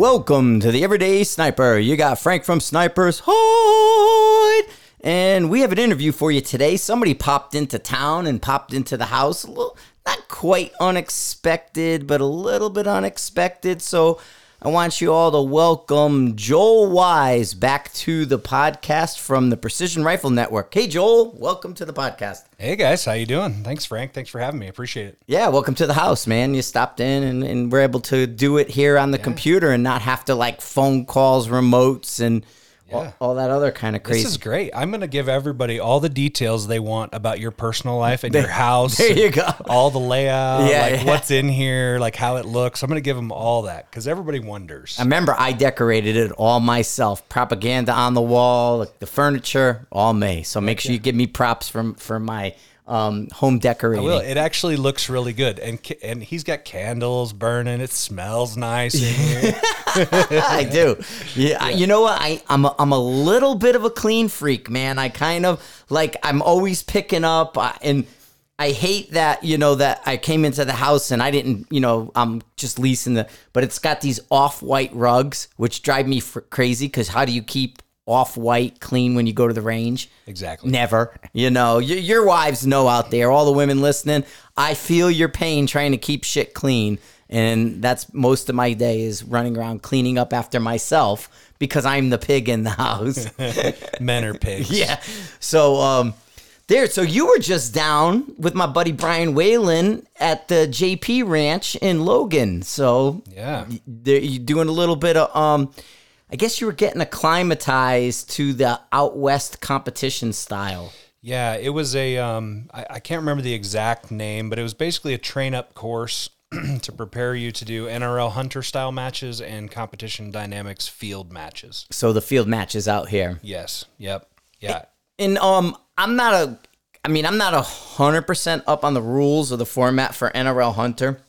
Welcome to the Everyday Sniper. You got Frank from Snipers Hide. And we have an interview for you today. Somebody popped into town and popped into the house. A little, not quite unexpected, but a little bit unexpected. So I want you all to welcome Joel Wise back to the podcast from the Precision Rifle Network. Hey, Joel, welcome to the podcast. Hey guys, how you doing? Thanks, Frank. Thanks for having me. Appreciate it. Yeah, welcome to the house, man. You stopped in and, and we're able to do it here on the computer and not have to like phone calls, remotes, and Yeah. all that other kind of crazy. This is great. I'm going to give everybody all the details they want about your personal life and your house. there you go. All the layout, Yeah, like yeah. what's in here, like how it looks. I'm going to give them all that because everybody wonders. I remember I decorated it all myself. Propaganda on the wall, like the furniture, all me. So make sure you give me props from for my um, home decorating. Well, it actually looks really good, and and he's got candles burning. It smells nice in here. I do. Yeah, I- you know what? I I'm a, I'm a little bit of a clean freak, man. I kind of like I'm always picking up uh, and I hate that, you know, that I came into the house and I didn't, you know, I'm just leasing the but it's got these off-white rugs which drive me crazy cuz how do you keep off-white clean when you go to the range? exactly. Never. You know, your, your wives know out there, all the women listening. I feel your pain trying to keep shit clean. And that's most of my day is running around cleaning up after myself because I'm the pig in the house. Men are pigs. yeah. So, um, there, so you were just down with my buddy Brian Whalen at the JP Ranch in Logan. So, Yeah. there, you doing a little bit of, um, I guess you were getting acclimatized to the out west competition style. Yeah, it was a um I, I can't remember the exact name, but it was basically a train up course to prepare you to do NRL hunter style matches and competition dynamics field matches. So the field matches out here. Yes. Yep. Yeah. And um I'm not a I mean I'm not a hundred percent up on the rules or the format for NRL Hunter,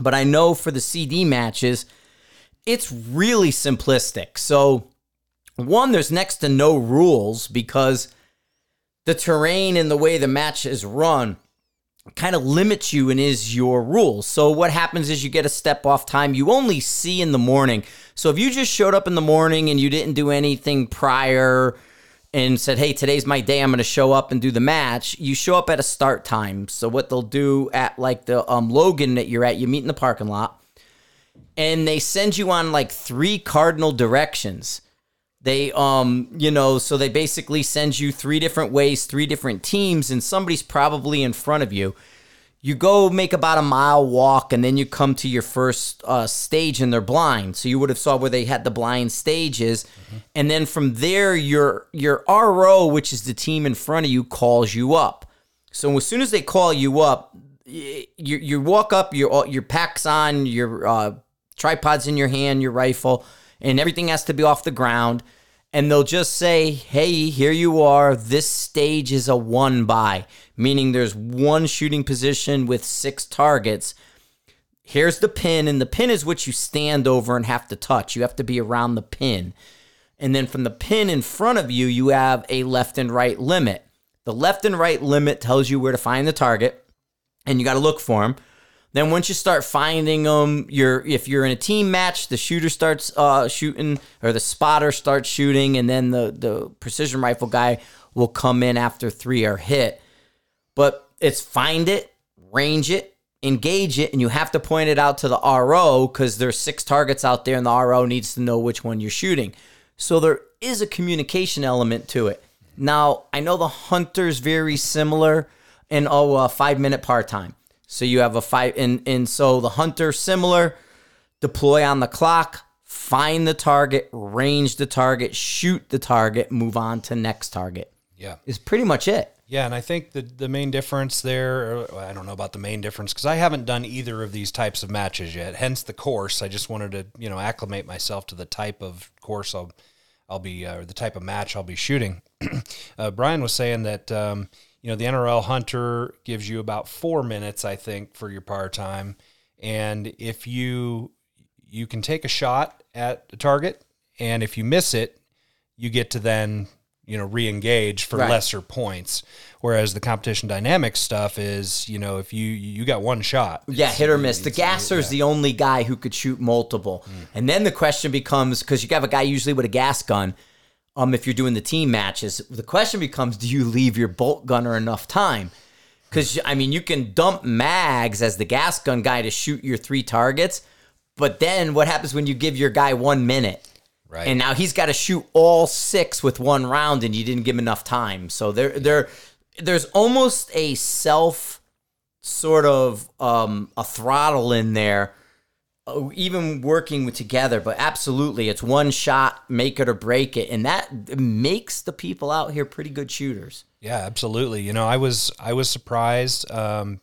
but I know for the CD matches, it's really simplistic. So one, there's next to no rules because the terrain and the way the match is run kind of limits you and is your rules. So what happens is you get a step off time you only see in the morning. So if you just showed up in the morning and you didn't do anything prior and said, "Hey, today's my day. I'm going to show up and do the match." You show up at a start time. So what they'll do at like the um, Logan that you're at, you meet in the parking lot, and they send you on like three cardinal directions. They um, you know, so they basically send you three different ways, three different teams, and somebody's probably in front of you. You go make about a mile walk, and then you come to your first uh, stage, and they're blind. So you would have saw where they had the blind stages, and then from there, your your RO, which is the team in front of you, calls you up. So as soon as they call you up, you you walk up, your your packs on, your uh, tripods in your hand, your rifle, and everything has to be off the ground. And they'll just say, "Hey, here you are. This stage is a one by, meaning there's one shooting position with six targets." Here's the pin, and the pin is what you stand over and have to touch. You have to be around the pin. And then from the pin in front of you, you have a left and right limit. The left and right limit tells you where to find the target, and you got to look for them. Then once you start finding them, you're if you're in a team match, the shooter starts uh, shooting, or the spotter starts shooting, and then the the precision rifle guy will come in after three are hit. But it's find it, range it, engage it, and you have to point it out to the RO because there's six targets out there, and the RO needs to know which one you're shooting. So there is a communication element to it. Now I know the hunter's very similar, and oh, uh, five minute part time. So you have a five, and and so the hunter similar, deploy on the clock, find the target, range the target, shoot the target, move on to next target. Yeah. Is pretty much it. Yeah, and I think the the main difference there, I don't know about the main difference because I haven't done either of these types of matches yet. Hence the course. I just wanted to you know acclimate myself to the type of course I'll I'll be uh, or the type of match I'll be shooting. uh, Brian was saying that um, you know the NRL Hunter gives you about four minutes, I think, for your par time, and if you you can take a shot at a target, and if you miss it, you get to then you know re-engage for Right. lesser points. Whereas the competition dynamics stuff is, you know, if you you got one shot, Yeah, hit or miss. The gasser gasser's the only guy who could shoot multiple. Mm. And then the question becomes because you have a guy usually with a gas gun. Um, if you're doing the team matches, the question becomes: Do you leave your bolt gunner enough time? Because I mean, you can dump mags as the gas gun guy to shoot your three targets, but then what happens when you give your guy one minute? right? And now he's got to shoot all six with one round, and you didn't give him enough time. So there, there, there's almost a self sort of um, a throttle in there, even working together. But absolutely, it's one shot, make it or break it, and that makes the people out here pretty good shooters. Yeah, absolutely. You know, I was I was surprised. Um,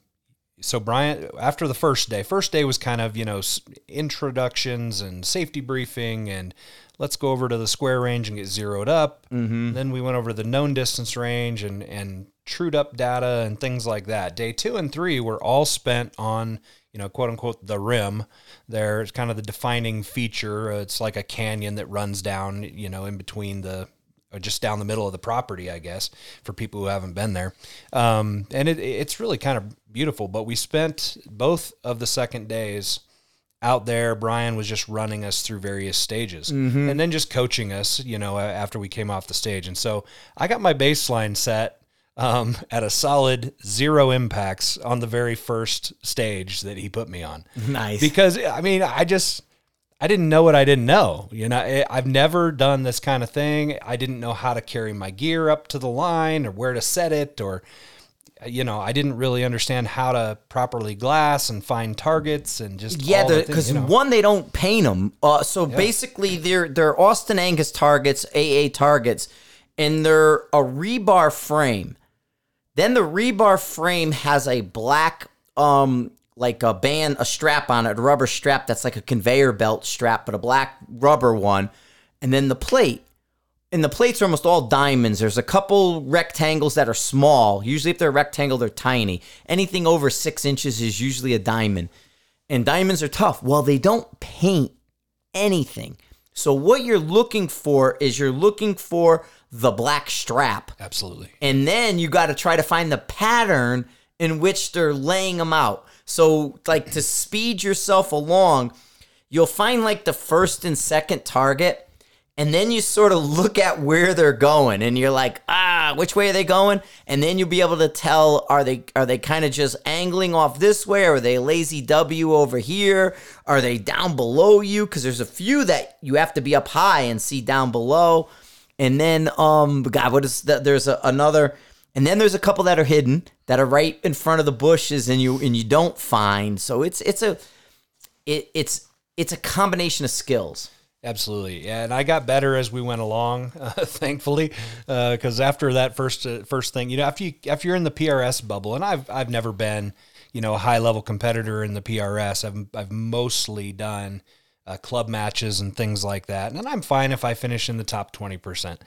so Brian, after the first day, first day was kind of you know introductions and safety briefing, and let's go over to the square range and get zeroed up. Mm-hmm. Then we went over to the known distance range and and trued up data and things like that. Day two and three were all spent on you know quote unquote the rim. There, it's kind of the defining feature. Uh, It's like a canyon that runs down you know in between the or just down the middle of the property, I guess, for people who haven't been there. Um, and it, it's really kind of beautiful. But we spent both of the second days out there. Brian was just running us through various stages and then just coaching us, you know, after we came off the stage. And so I got my baseline set um, at a solid zero impacts on the very first stage that he put me on Nice. because I mean, I just I didn't know what I didn't know. You know, I- I've never done this kind of thing. I didn't know how to carry my gear up to the line or where to set it or you know, I didn't really understand how to properly glass and find targets and just Yeah, all the things, because you know. one they don't paint them. Uh, so basically, they're they're Austin Angus targets, AA targets, and they're a rebar frame. Then the rebar frame has a black, um, like a band, a strap on it, a rubber strap that's like a conveyor belt strap, but a black rubber one, and then the plate. And the plates are almost all diamonds. There's a couple rectangles that are small. Usually, if they're rectangle, they're tiny. Anything over six inches is usually a diamond and diamonds are tough. Well, they don't paint anything. So what you're looking for is you're looking for the black strap. Absolutely. And then you got to try to find the pattern in which they're laying them out. So like to speed yourself along, you'll find like the first and second target and then you sort of look at where they're going and you're like ah which way are they going and then you'll be able to tell are they are they kind of just angling off this way or are they lazy w over here are they down below you because there's a few that you have to be up high and see down below and then um god what is that there's a, another and then there's a couple that are hidden that are right in front of the bushes and you and you don't find. So it's it's a it, it's it's a combination of skills. Absolutely, yeah, and I got better as we went along, uh, thankfully, because after that first uh, first thing, you know, after you after you're in the PRS bubble, and I've I've never been, you know, a high level competitor in the PRS. I've I've mostly done uh, club matches and things like that, and I'm fine if I finish in the top twenty percent.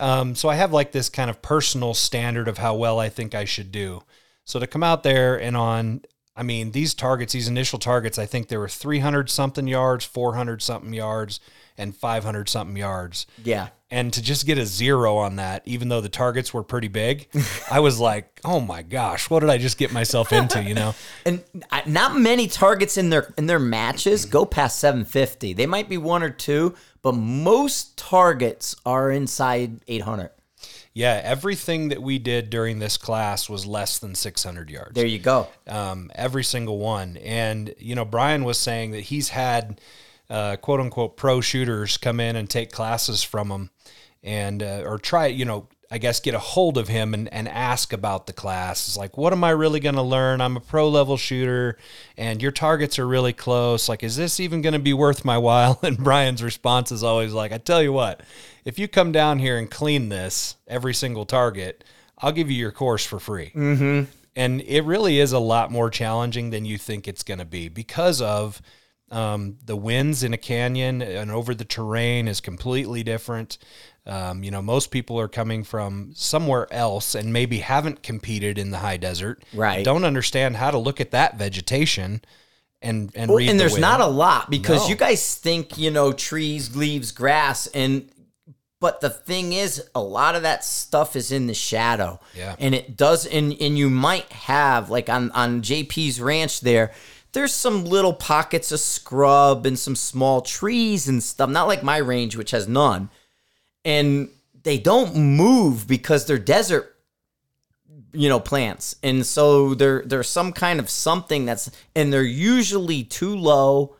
Um, so I have like this kind of personal standard of how well I think I should do. So to come out there and on I mean, these targets, these initial targets, I think there were 300 something yards, 400 something yards, and 500 something yards. yeah And to just get a zero on that, even though the targets were pretty big, I was like, oh my gosh, what did I just get myself into, you know? and not many targets in their in their matches go past 750 they might be one or two but most targets are inside 800 Yeah, everything that we did during this class was less than 600 yards. there you go um, every single one. And you know, Brian was saying that he's had uh, quote unquote pro shooters come in and take classes from him, and uh, or try you know. I guess get a hold of him and, and ask about the class. It's like, what am I really going to learn? I'm a pro level shooter and your targets are really close. Like, is this even going to be worth my while? And Brian's response is always like, I tell you what, if you come down here and clean this every single target, I'll give you your course for free and it really is a lot more challenging than you think it's going to be because of um, the winds in a canyon and over the terrain is completely different. Um, you know, most people are coming from somewhere else and maybe haven't competed in the high desert, Right. Don't understand how to look at that vegetation and and Well, read. and the there's wind. not a lot because No. you guys think you know trees leaves grass and But the thing is, a lot of that stuff is in the shadow. Yeah. And it does and and you might have like on on JP's ranch there, there's some little pockets of scrub and some small trees and stuff. Not like my range, which has none. And they don't move because they're desert you know plants and so there there's some kind of something that's and they're usually too low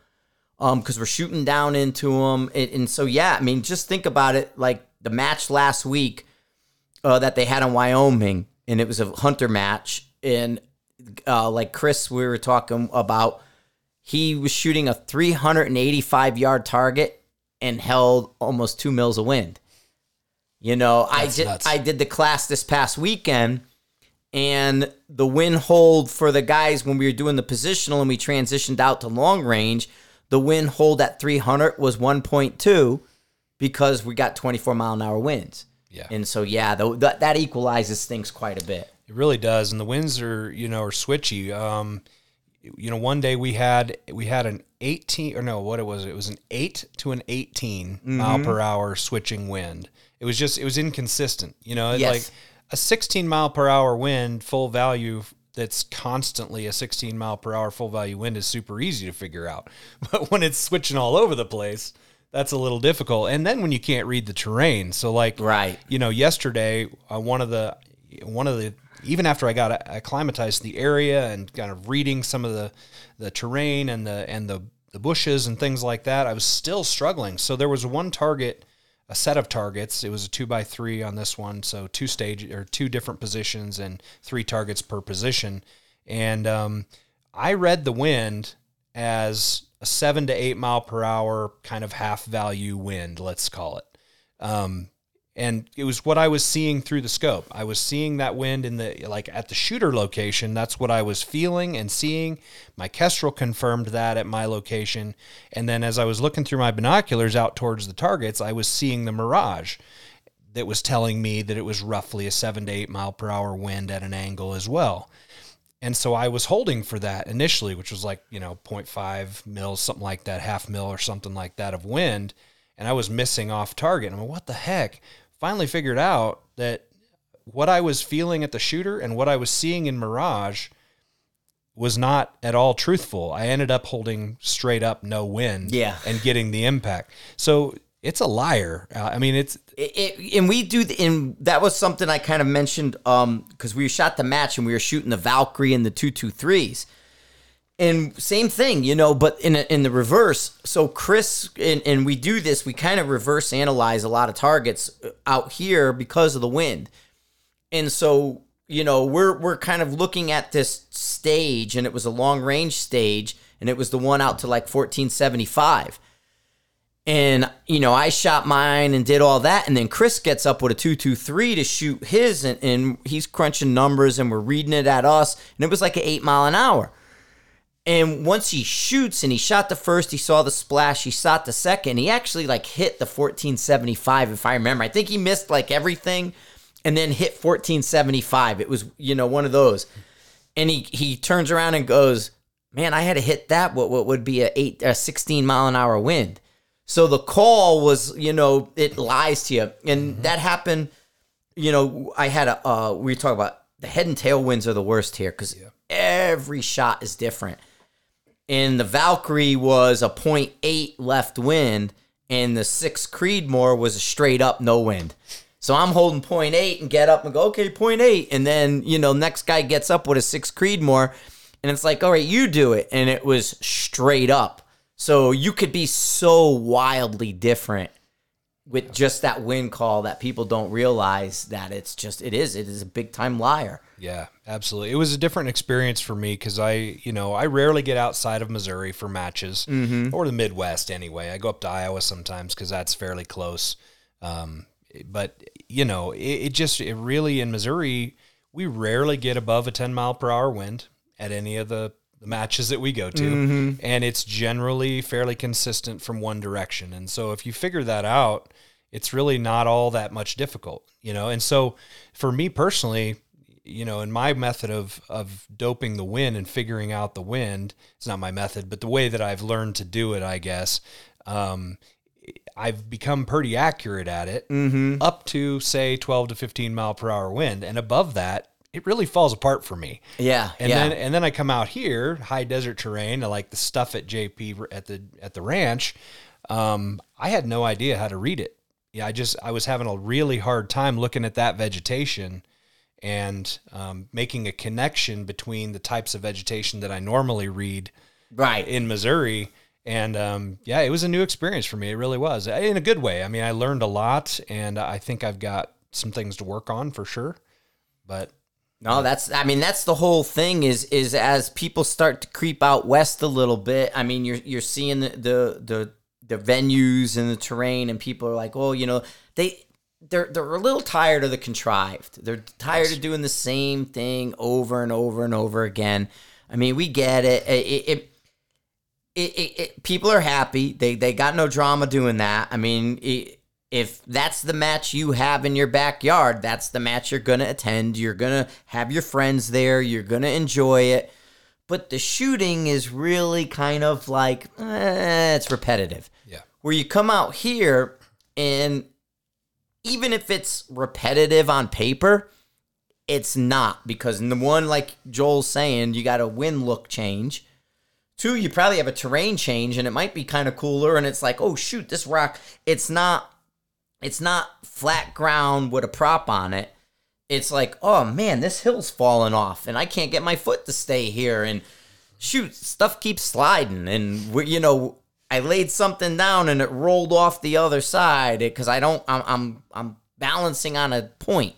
um because we're shooting down into them and, and so yeah i mean just think about it like the match last week uh, that they had in wyoming and it was a hunter match and uh, like chris we were talking about he was shooting a 385 yard target and held almost two mils of wind you know i did nuts. i did the class this past weekend and the wind hold for the guys when we were doing the positional and we transitioned out to long range the wind hold at 300 was 1.2 because we got 24 mile an hour winds Yeah. and so yeah that, that equalizes things quite a bit It really does, and the winds are you know are switchy. Um, you know, one day we had we had an eighteen or no, what it was? It was an eight to an 18 mile per hour switching wind. It was just it was inconsistent. You know, Yes. like a sixteen mile per hour wind full value that's constantly a 16 mile per hour full value wind is super easy to figure out. But when it's switching all over the place, that's a little difficult. And then when you can't read the terrain, so like Right. you know, yesterday uh, one of the one of the even after I got acclimatized to the area and kind of reading some of the the terrain and the and the the bushes and things like that, I was still struggling. So there was one target, a set of targets. It was a two by three on this one, so two stage or two different positions and three targets per position. And um, I read the wind as a seven to eight mile per hour kind of half value wind, let's call it. Um, and it was what I was seeing through the scope. I was seeing that wind in the like at the shooter location. That's what I was feeling and seeing. My Kestrel confirmed that at my location, and then as I was looking through my binoculars out towards the targets, I was seeing the mirage that was telling me that it was roughly a seven to eight mile per hour wind at an angle as well. And so I was holding for that initially, which was like, you know, 0.5 mils, something like that, half mil or something like that of wind. And I was missing off target. I'm like, what the heck? Finally figured out that what I was feeling at the shooter and what I was seeing in Mirage was not at all truthful. I ended up holding straight up no wind Yeah. and getting the impact. So it's a liar. Uh, I mean, it's it, it, and we do the, and that was something I kind of mentioned um because we shot the match and we were shooting the Valkyrie and the two two threes, and same thing, you know, but in a, in the reverse. So Chris and, and we do this, we kind of reverse analyze a lot of targets uh, out here because of the wind, and so you know we're we're kind of looking at this stage, and it was a long range stage, and it was the one out to like fourteen seventy five. And, you know, I shot mine and did all that. And then Chris gets up with a 223 to shoot his, and, and he's crunching numbers and we're reading it at us. And it was like an eight mile an hour. And once he shoots and he shot the first, he saw the splash, he shot the second, he actually like hit the 1475, if I remember. I think he missed like everything and then hit 1475. It was, you know, one of those. And he, he turns around and goes, Man, I had to hit that, what, what would be a, eight, a 16 mile an hour wind. So the call was, you know, it lies to you. And that happened, you know, I had a, uh, we were talking about the head and tail winds are the worst here because every shot is different. And the Valkyrie was a 0.8 left wind, and the six Creedmoor was a straight up no wind. So I'm holding 0.8 and get up and go, okay, 0.8. And then, you know, next guy gets up with a six Creedmoor, and it's like, all right, you do it. And it was straight up. So you could be so wildly different with just that wind call that people don't realize that it's just it is it is a big time liar. Yeah, absolutely. It was a different experience for me because I, you know, I rarely get outside of Missouri for matches or the Midwest anyway. I go up to Iowa sometimes because that's fairly close. Um, but you know, it, it just it really in Missouri we rarely get above a 10 mile per hour wind at any of the, the matches that we go to, and it's generally fairly consistent from one direction. And so if you figure that out, it's really not all that much difficult, you know. And so for me personally, you know, in my method of of doping the wind and figuring out the wind, it's not my method, but the way that I've learned to do it, I guess, um, I've become pretty accurate at it Mm-hmm. up to say 12 to 15 mile per hour wind, and above that, it really falls apart for me. Yeah, And yeah. then and then I come out here, high desert terrain, like the stuff at JP at the at the ranch. Um, I had no idea how to read it. Yeah, I just I was having a really hard time looking at that vegetation and um, making a connection between the types of vegetation that I normally read right. in Missouri. And um, yeah, it was a new experience for me. It really was in a good way. I mean, I learned a lot, and I think I've got some things to work on for sure. But No, that's I mean that's the whole thing is is as people start to creep out west a little bit. I mean you're you're seeing the the the, the venues and the terrain and people are like, "Oh, you know, they they're they're a little tired of the contrived. They're tired of doing the same thing over and over and over again." I mean, we get it. It, it, it, it, people are happy. They they got no drama doing that. I mean, if that's the match you have in your backyard, that's the match you're going to attend. You're going to have your friends there. You're going to enjoy it. But the shooting is really kind of like, eh, it's repetitive. Where you come out here and even if it's repetitive on paper, it's not because in the one, like Joel's saying, you got a wind look change. Two, you probably have a terrain change and it might be kind of cooler and it's like, oh shoot, this rock, it's not it's not flat ground with a prop on it. It's like, oh man, this hill's falling off and I can't get my foot to stay here and shoot, stuff keeps sliding and we, you know, I laid something down and it rolled off the other side because I don't I'm I'm I'm balancing on a point.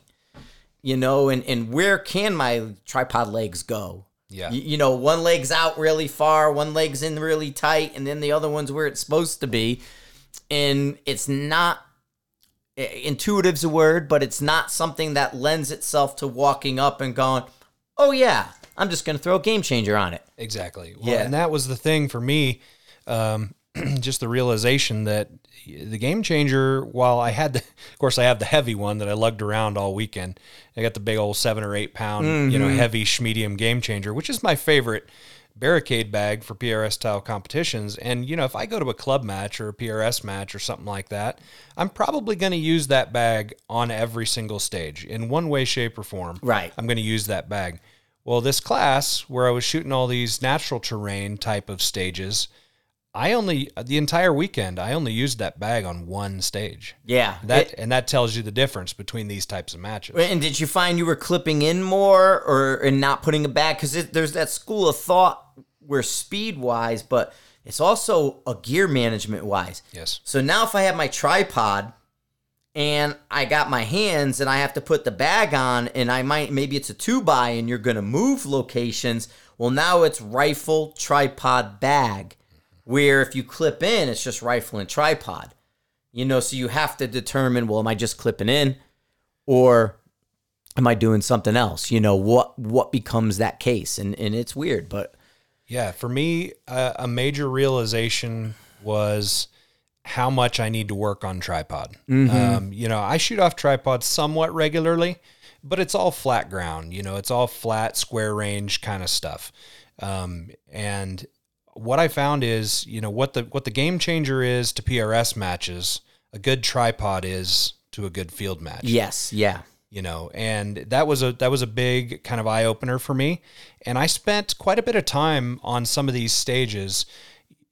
You know, and and where can my tripod legs go? yeah, You, you know, one leg's out really far, one leg's in really tight, and then the other one's where it's supposed to be. And it's not intuitive's a word, but it's not something that lends itself to walking up and going, "Oh yeah, I'm just going to throw a game changer on it." Exactly. Well, Yeah. and that was the thing for me. Um, just the realization that the game changer, while I had, the, of course, I have the heavy one that I lugged around all weekend. I got the big old seven or eight pound, you know, mm-hmm. heavy medium game changer, which is my favorite barricade bag for PRS style competitions. And, you know, if I go to a club match or a PRS match or something like that, I'm probably going to use that bag on every single stage in one way, shape, or form. Right. I'm going to use that bag. Well, this class where I was shooting all these natural terrain type of stages, I only the entire weekend I only used that bag on one stage. Yeah. That It- and that tells you the difference between these types of matches. and did you find you were clipping in more or and not putting it back? Because there's that school of thought where speed wise, but it's also a gear management wise. Yes. So now if I have my tripod and I got my hands and I have to put the bag on and I might maybe it's a two by and you're gonna move locations. Well now it's rifle tripod bag. Where if you clip in, it's just rifle and tripod. You know, so you have to determine, well, am I just clipping in or am I doing something else? You know, what what becomes that case? And and it's weird, but Yeah, for me, uh, a major realization was how much I need to work on tripod. Um, you know, I shoot off tripod somewhat regularly, but it's all flat ground. You know, it's all flat, square range kind of stuff. Um, and what I found is, you know, what the what the game changer is to PRS matches, a good tripod is to a good field match yes, yeah. you know and that was a that was a big kind of eye opener for me and i spent quite a bit of time on some of these stages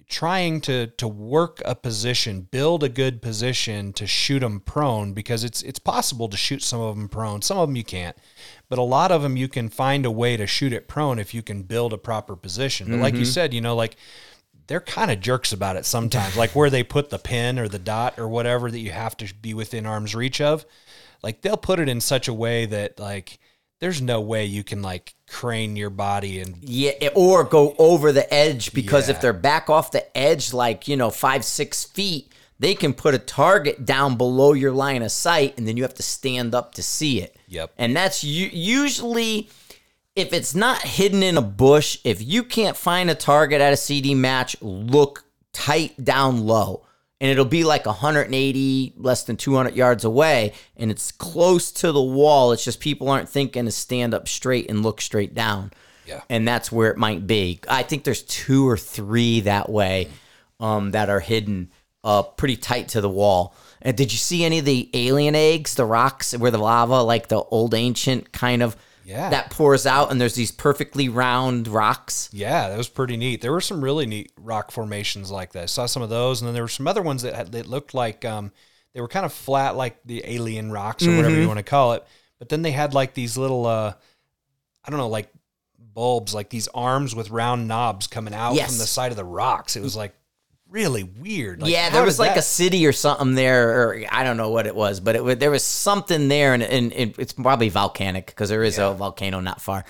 trying to to work a position build a good position to shoot them prone because it's it's possible to shoot some of them prone some of them you can't but a lot of them you can find a way to shoot it prone if you can build a proper position but like you mm-hmm. said you know like they're kind of jerks about it sometimes, like where they put the pin or the dot or whatever that you have to be within arm's reach of. Like they'll put it in such a way that like there's no way you can like crane your body and Yeah, eh, or go over the edge because Yeah. if they're back off the edge, like, you know, five, six feet, they can put a target down below your line of sight and then you have to stand up to see it. Yep. And that's usually, if it's not hidden in a bush, if you can't find a target at a CD match, look tight down low. And it'll be like 180, less than 200 yards away, and it's close to the wall. It's just people aren't thinking to stand up straight and look straight down yeah. and that's where it might be. I think there's two or three that way um, that are hidden. uh, pretty tight to the wall. And did you see any of the alien eggs, the rocks where the lava, like the old ancient kind of Yeah. that pours out, and there's these perfectly round rocks. Yeah, that was pretty neat. There were some really neat rock formations like that. I saw some of those, and then there were some other ones that had, that looked like um, they were kind of flat, like the alien rocks or whatever you want to call it. But then they had like these little, uh, I don't know, like bulbs, like these arms with round knobs coming out Yes. from the side of the rocks. It was like really weird. Like, yeah, there was like that- a city or something there, or I don't know what it was, but it there was something there, and, and it, it's probably volcanic because there is a volcano not far.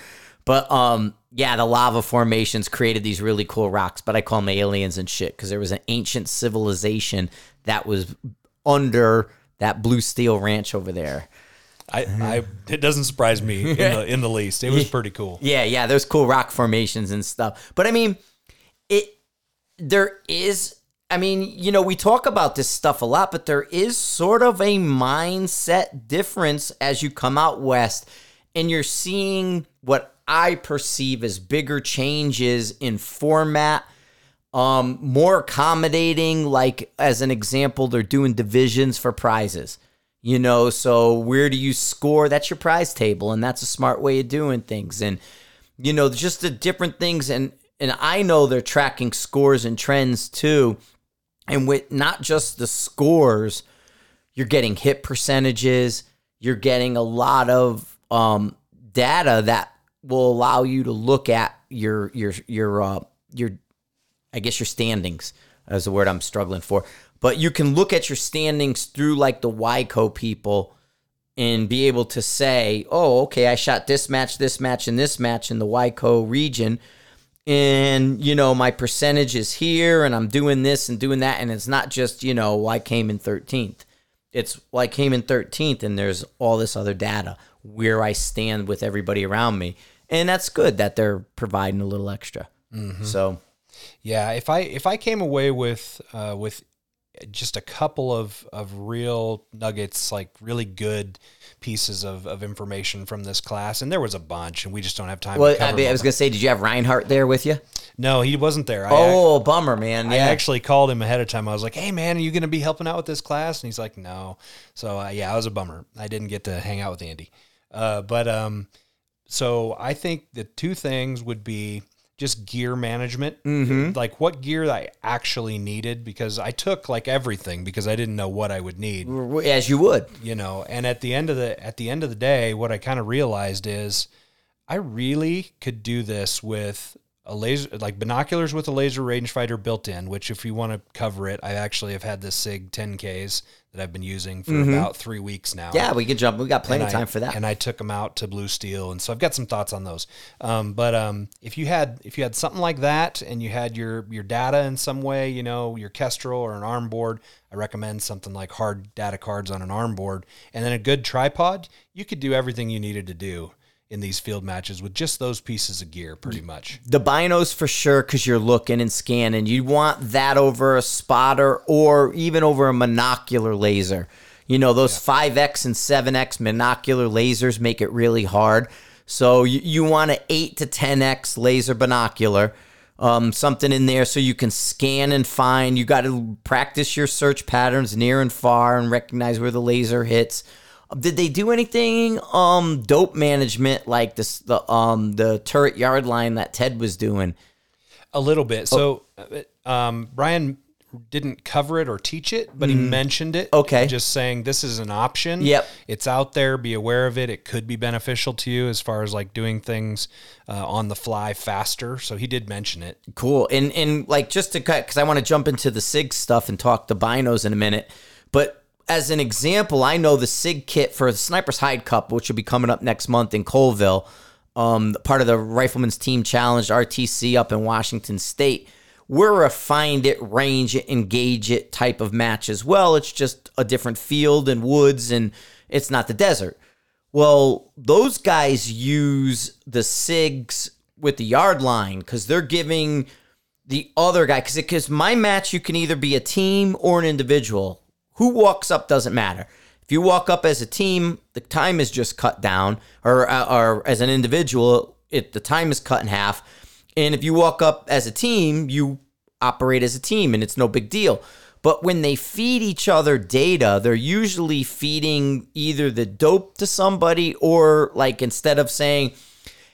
But um, yeah, the lava formations created these really cool rocks, but I call them aliens and shit because there was an ancient civilization that was under that blue steel ranch over there. I, I, it doesn't surprise me in the, in the least. It was pretty cool. Yeah, yeah, there's cool rock formations and stuff. But I mean, there is I mean, you know, we talk about this stuff a lot, but there is sort of a mindset difference as you come out west and you're seeing what I perceive as bigger changes in format um more accommodating like as an example they're doing divisions for prizes you know? So where do you score? That's your prize table and that's a smart way of doing things and you know just the different things and and i know they're tracking scores and trends too and with not just the scores you're getting hit percentages you're getting a lot of um data that will allow you to look at your your your uh your I guess your standings is the word I'm struggling for. But you can look at your standings through like the YCO people and be able to say, oh, okay, I shot this match, this match, and this match in the YCO region. And, you know, my percentage is here and I'm doing this and doing that. And it's not just, you know, well, I came in 13th. It's, well, I came in 13th and there's all this other data where I stand with everybody around me. And that's good that they're providing a little extra. So, Yeah, if I if I came away with uh, with just a couple of of real nuggets, like really good pieces of, of information from this class, and there was a bunch, and we just don't have time. Well, to I, mean, I was gonna say, did you have Reinhardt there with you? no, he wasn't there. I, Oh, bummer, man. Yeah. I actually called him ahead of time. I was like, "Hey, man, are you going to be helping out with this class?" And he's like, "No." So uh, yeah, I was a bummer. I didn't get to hang out with Andy. Uh, but um, so I think the two things would be just gear management, Mm-hmm. like what gear I actually needed, because I took like everything because I didn't know what I would need as you would. you know and at the end of the at the end of the day what i kind of realized is i really could do this with a laser like binoculars with a laser rangefinder built in which if you want to cover it i actually have had this sig 10ks that i've been using for about three weeks now Yeah, we could jump. We got plenty of time for that. And I took them out to Blue Steel, and so I've got some thoughts on those. Um, but um, if you had if you had something like that, and you had your your data in some way, you know, your Kestrel or an arm board, I recommend something like hard data cards on an arm board, and then a good tripod. You could do everything you needed to do in these field matches with just those pieces of gear, pretty much. the binos for sure, because you're looking and scanning. You want that over a spotter or even over a monocular laser. You know, those 5X and 7X monocular lasers make it really hard. So you, you want an 8 to 10X laser binocular, um, something in there so you can scan and find. You got to practice your search patterns near and far and recognize where the laser hits. Did they do anything um dope management like this the um the turret yard line that Ted was doing? A little bit. So, uh, um, Brian didn't cover it or teach it, but he mentioned it. Okay. Just saying this is an option. Yep. It's out there. Be aware of it. It could be beneficial to you as far as like doing things uh, on the fly faster. So he did mention it. Cool. And and like just to cut because I want to jump into the SIG stuff and talk the binos in a minute. But as an example, I know the SIG kit for the Sniper's Hide Cup, which will be coming up next month in Colville, um, part of the Rifleman's Team Challenge RTC up in Washington State. We're a find it, range it, engage it type of match as well. It's just a different field and woods, and it's not the desert. Well, those guys use the SIGs with the yard line because they're giving the other guy because because my match you can either be a team or an individual. Who walks up doesn't matter. If you walk up as a team, the time is just cut down, or uh, or as an individual, it the time is cut in half. And if you walk up as a team, you operate as a team, and it's no big deal. But when they feed each other data, they're usually feeding either the dope to somebody or like instead of saying,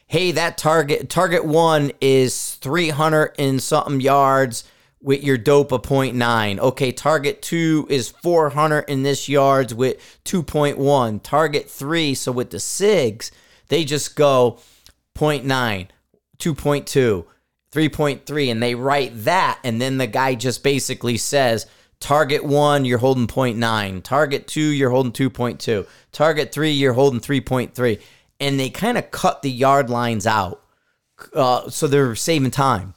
hey, that target target one is 300 and something yards with your dope of 0.9. Okay, target two is 400 in this yards with 2.1. Target three, so with the SIGs, they just go 0.9, 2.2, 3.3, and they write that. And then the guy just basically says, Target one, you're holding 0.9. Target two, you're holding 2.2. Target three, you're holding 3.3. And they kind of cut the yard lines out. Uh, so they're saving time.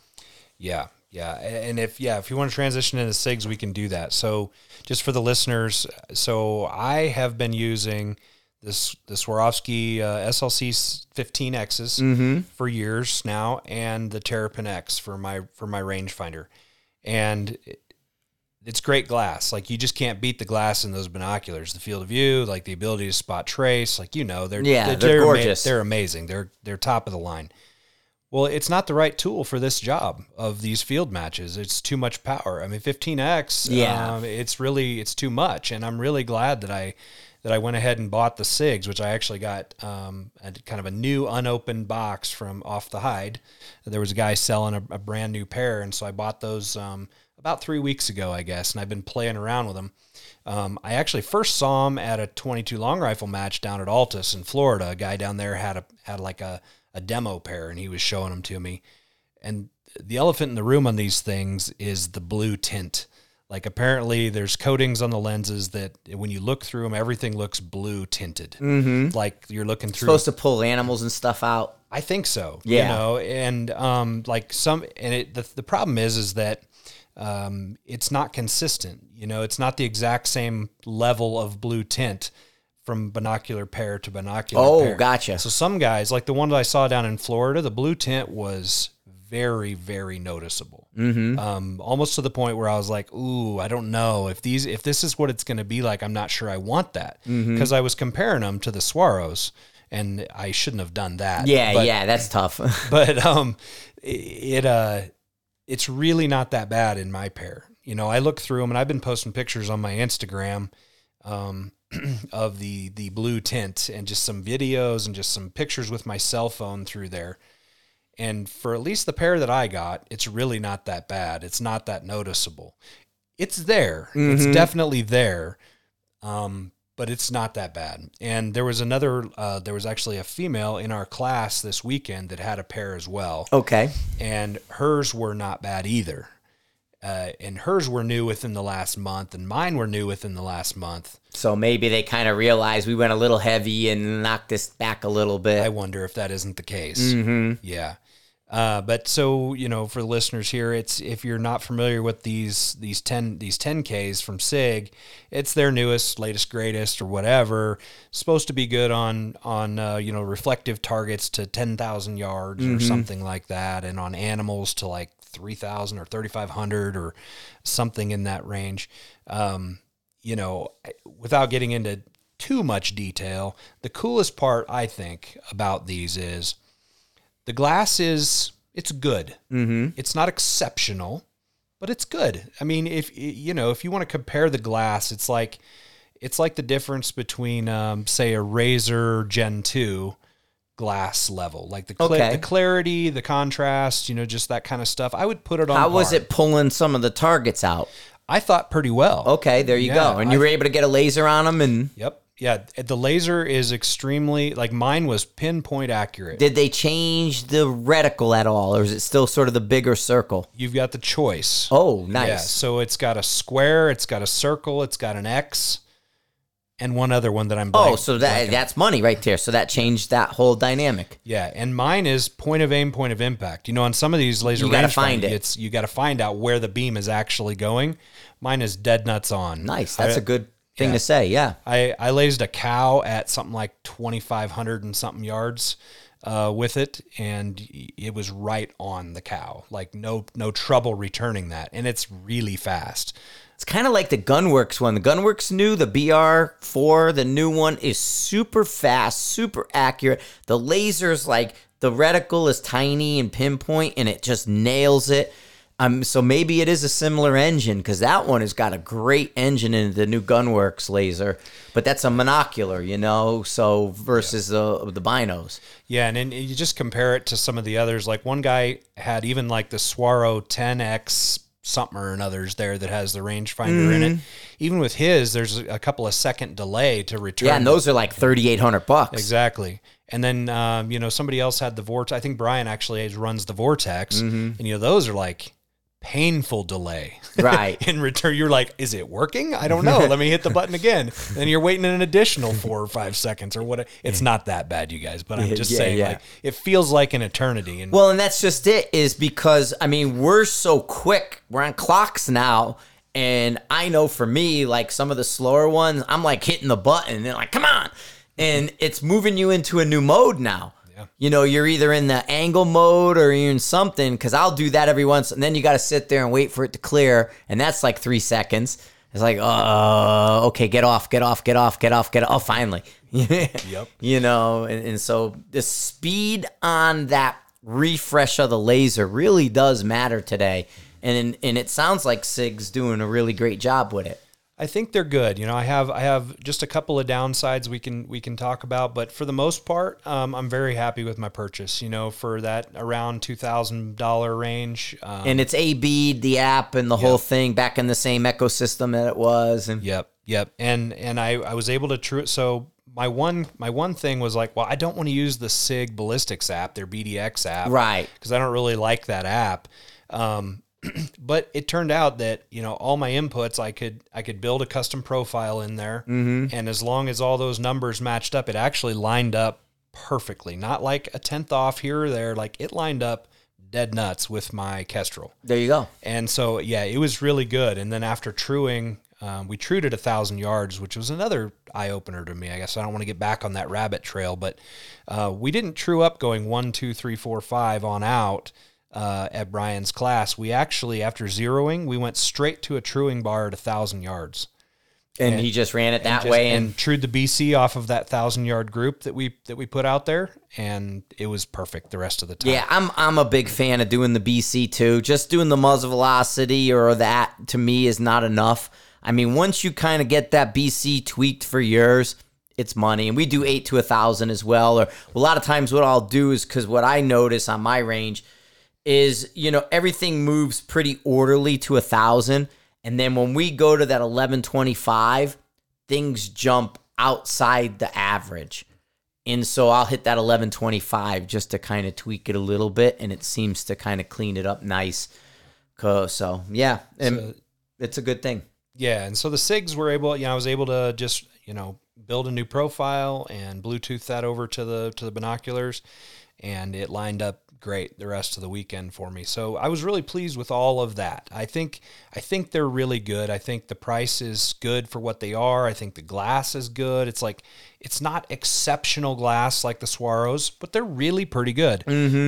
Yeah. Yeah, and if yeah, if you want to transition into SIGs, we can do that. So just for the listeners, so I have been using this the Swarovski uh, SLC 15Xs Mm-hmm. for years now, and the Terrapin X for my for my rangefinder, and it- it's great glass. Like you just can't beat the glass in those binoculars. The field of view, like the ability to spot trace, like you know, they're Yeah, they're ama- gorgeous. they're amazing. They're they're top of the line. Well, it's not the right tool for this job of these field matches. It's too much power. I mean, 15x. Yeah. um, it's really it's too much, and I'm really glad that I that I went ahead and bought the Sigs, which I actually got um, a kind of a new unopened box from off the hide. There was a guy selling a, a brand new pair, and so I bought those um, about three weeks ago, I guess, and I've been playing around with them. Um, I actually first saw him at a 22 long rifle match down at Altus in Florida. A guy down there had a had like a, a demo pair, and he was showing them to me. And the elephant in the room on these things is the blue tint. Like apparently, there's coatings on the lenses that when you look through them, everything looks blue tinted. Mm-hmm. Like you're looking through. Supposed to pull animals and stuff out. I think so. Yeah. You know, and um, like some, and it, the, the problem is, is that um, it's not consistent. You know, it's not the exact same level of blue tint from binocular pair to binocular pair. Oh, pair. gotcha. So some guys, like the one that I saw down in Florida, the blue tint was very, very noticeable. Mm-hmm. Um, almost to the point where I was like, "Ooh, I don't know if these, if this is what it's going to be like. I'm not sure I want that." Because Mm-hmm. I was comparing them to the Swaros, and I shouldn't have done that. Yeah, But- yeah, that's tough. but um it uh it's really not that bad in my pair you know i look through them and i've been posting pictures on my instagram um of the the blue tint and just some videos and just some pictures with my cell phone through there and for at least the pair that i got it's really not that bad it's not that noticeable it's there it's definitely there um but it's not that bad. And there was another, uh, there was actually a female in our class this weekend that had a pair as well, okay. and hers were not bad either. Uh, and hers were new within the last month, and mine were new within the last month. So maybe they kind of realized we went a little heavy and knocked this back a little bit. I wonder if that isn't the case. Yeah. Uh, but so you know, for the listeners here, it's if you're not familiar with these these ten these ten Ks from Sig, it's their newest, latest, greatest, or whatever. Supposed to be good on on uh, you know reflective targets to ten thousand yards or something like that, and on animals to like three thousand or thirty five hundred or something in that range. Um, you know, without getting into too much detail, the coolest part I think about these is the glass is it's good. Mm-hmm. It's not exceptional, but it's good. I mean, if you know, if you want to compare the glass, it's like it's like the difference between, um, say, a Razor Gen two glass level, like the cla- Okay. the clarity, the contrast, you know, just that kind of stuff. I would put it on. How was it pulling some of the targets out? I thought pretty well. Okay, there you Yeah, go. And you I- were able to get a laser on them. And Yep. Yeah. The laser is extremely like mine was pinpoint accurate. did they change the reticle at all, or is it still sort of the bigger circle? You've got the choice. Oh, nice. Yeah, so it's got a square, it's got a circle, it's got an X, and one other one that I'm. Oh, so that that's money right there. So that changed that whole dynamic. yeah, and mine is point of aim, point of impact. You know, on some of these laser, You gotta find it. It's you got to find out where the beam is actually going. Mine is dead nuts on. Nice. That's I- a good thing yeah. to say. Yeah. I I lased a cow at something like twenty five hundred and something yards. Uh, with it, and it was right on the cow. Like no no trouble returning that, and it's really fast. It's kind of like the Gunwerks one. The Gunwerks new, the BR4, the new one is super fast, super accurate. The laser's like the reticle is tiny and pinpoint and it just nails it. Um, so maybe it is a similar engine because that one has got a great engine in the new Gunwerks laser, but that's a monocular, you know. So versus the the binos. Yeah, and then you just compare it to some of the others. Like one guy had even like the Swaro 10X something or another's there that has the rangefinder in Mm-hmm. it. Even with his, there's a couple of second delay to return. Yeah, and those are like thirty eight hundred bucks. Exactly. And then um, you know somebody else had the vortex. I think Brian actually runs the vortex, Mm-hmm. and you know those are like painful delay. Right. In return, you're like, is it working? I don't know. Let me hit the button again. Then you're waiting an additional four or five seconds or what. It's not that bad, you guys. But I'm just Yeah, saying, yeah. like, it feels like an eternity. And Well, and that's just it, is because I mean we're so quick. We're on clocks now, and I know for me, like some of the slower ones, I'm like hitting the button and they're like, "Come on!" and it's moving you into a new mode now. You know, you're either in the angle mode or you're in something. Because I'll do that every once, and then you got to sit there and wait for it to clear, and that's like three seconds. It's like, oh, okay, get off, get off, get off, get off, get off. Oh, finally. Yep. You know, and, and so the speed on that refresh of the laser really does matter today. And and it sounds like Sig's doing a really great job with it. I think they're good. You know, I have I have just a couple of downsides we can we can talk about, but for the most part, um, I'm very happy with my purchase. You know, for that around two thousand dollar range. Um, And it's AB the app and the whole thing back in the same ecosystem that it was. And Yep, yep. And and I I was able to true. So my one my one thing was like, well, I don't want to use the Sig Ballistics app, their BDX app, Right. Because I don't really like that app. Um, but it turned out that you know all my inputs, I could I could build a custom profile in there, Mm-hmm. and as long as all those numbers matched up, it actually lined up perfectly. Not like a tenth off here or there. Like it lined up dead nuts with my Kestrel. there you go. And so, yeah, it was really good. And then after truing, um, we trued at a thousand yards, which was another eye opener to me. I guess I don't want to get back on that rabbit trail, but uh, we didn't true up going one, two, three, four, five on out uh, at Brian's class. We actually, after zeroing, we went straight to a truing bar at a thousand yards. And, he just ran it that Just- way. and And, trued the BC off of that thousand yard group that we that we put out there, and it was perfect the rest of the time. yeah, I'm I'm a big fan of doing the BC too. Just doing the muzzle velocity or that to me is not enough. I mean, once you kind of get that BC tweaked for yours, it's money. And we do eight to a thousand as well. Or a lot of times, what I'll do is because what I notice on my range is you know everything moves pretty orderly to a thousand, and then when we go to that eleven twenty five, things jump outside the average. And so I'll hit that 1125 just to kind of tweak it a little bit, and it seems to kind of clean it up nice. So yeah, and it's a good thing. Yeah, and so the SIGs were able, you know, I was able to just, you know, build a new profile and Bluetooth that over to the to the binoculars, and it lined up great the rest of the weekend for me. So I was really pleased with all of that. I think I think they're really good. I think the price is good for what they are. I think the glass is good. It's like it's not exceptional glass like the Swaros, but they're really pretty good.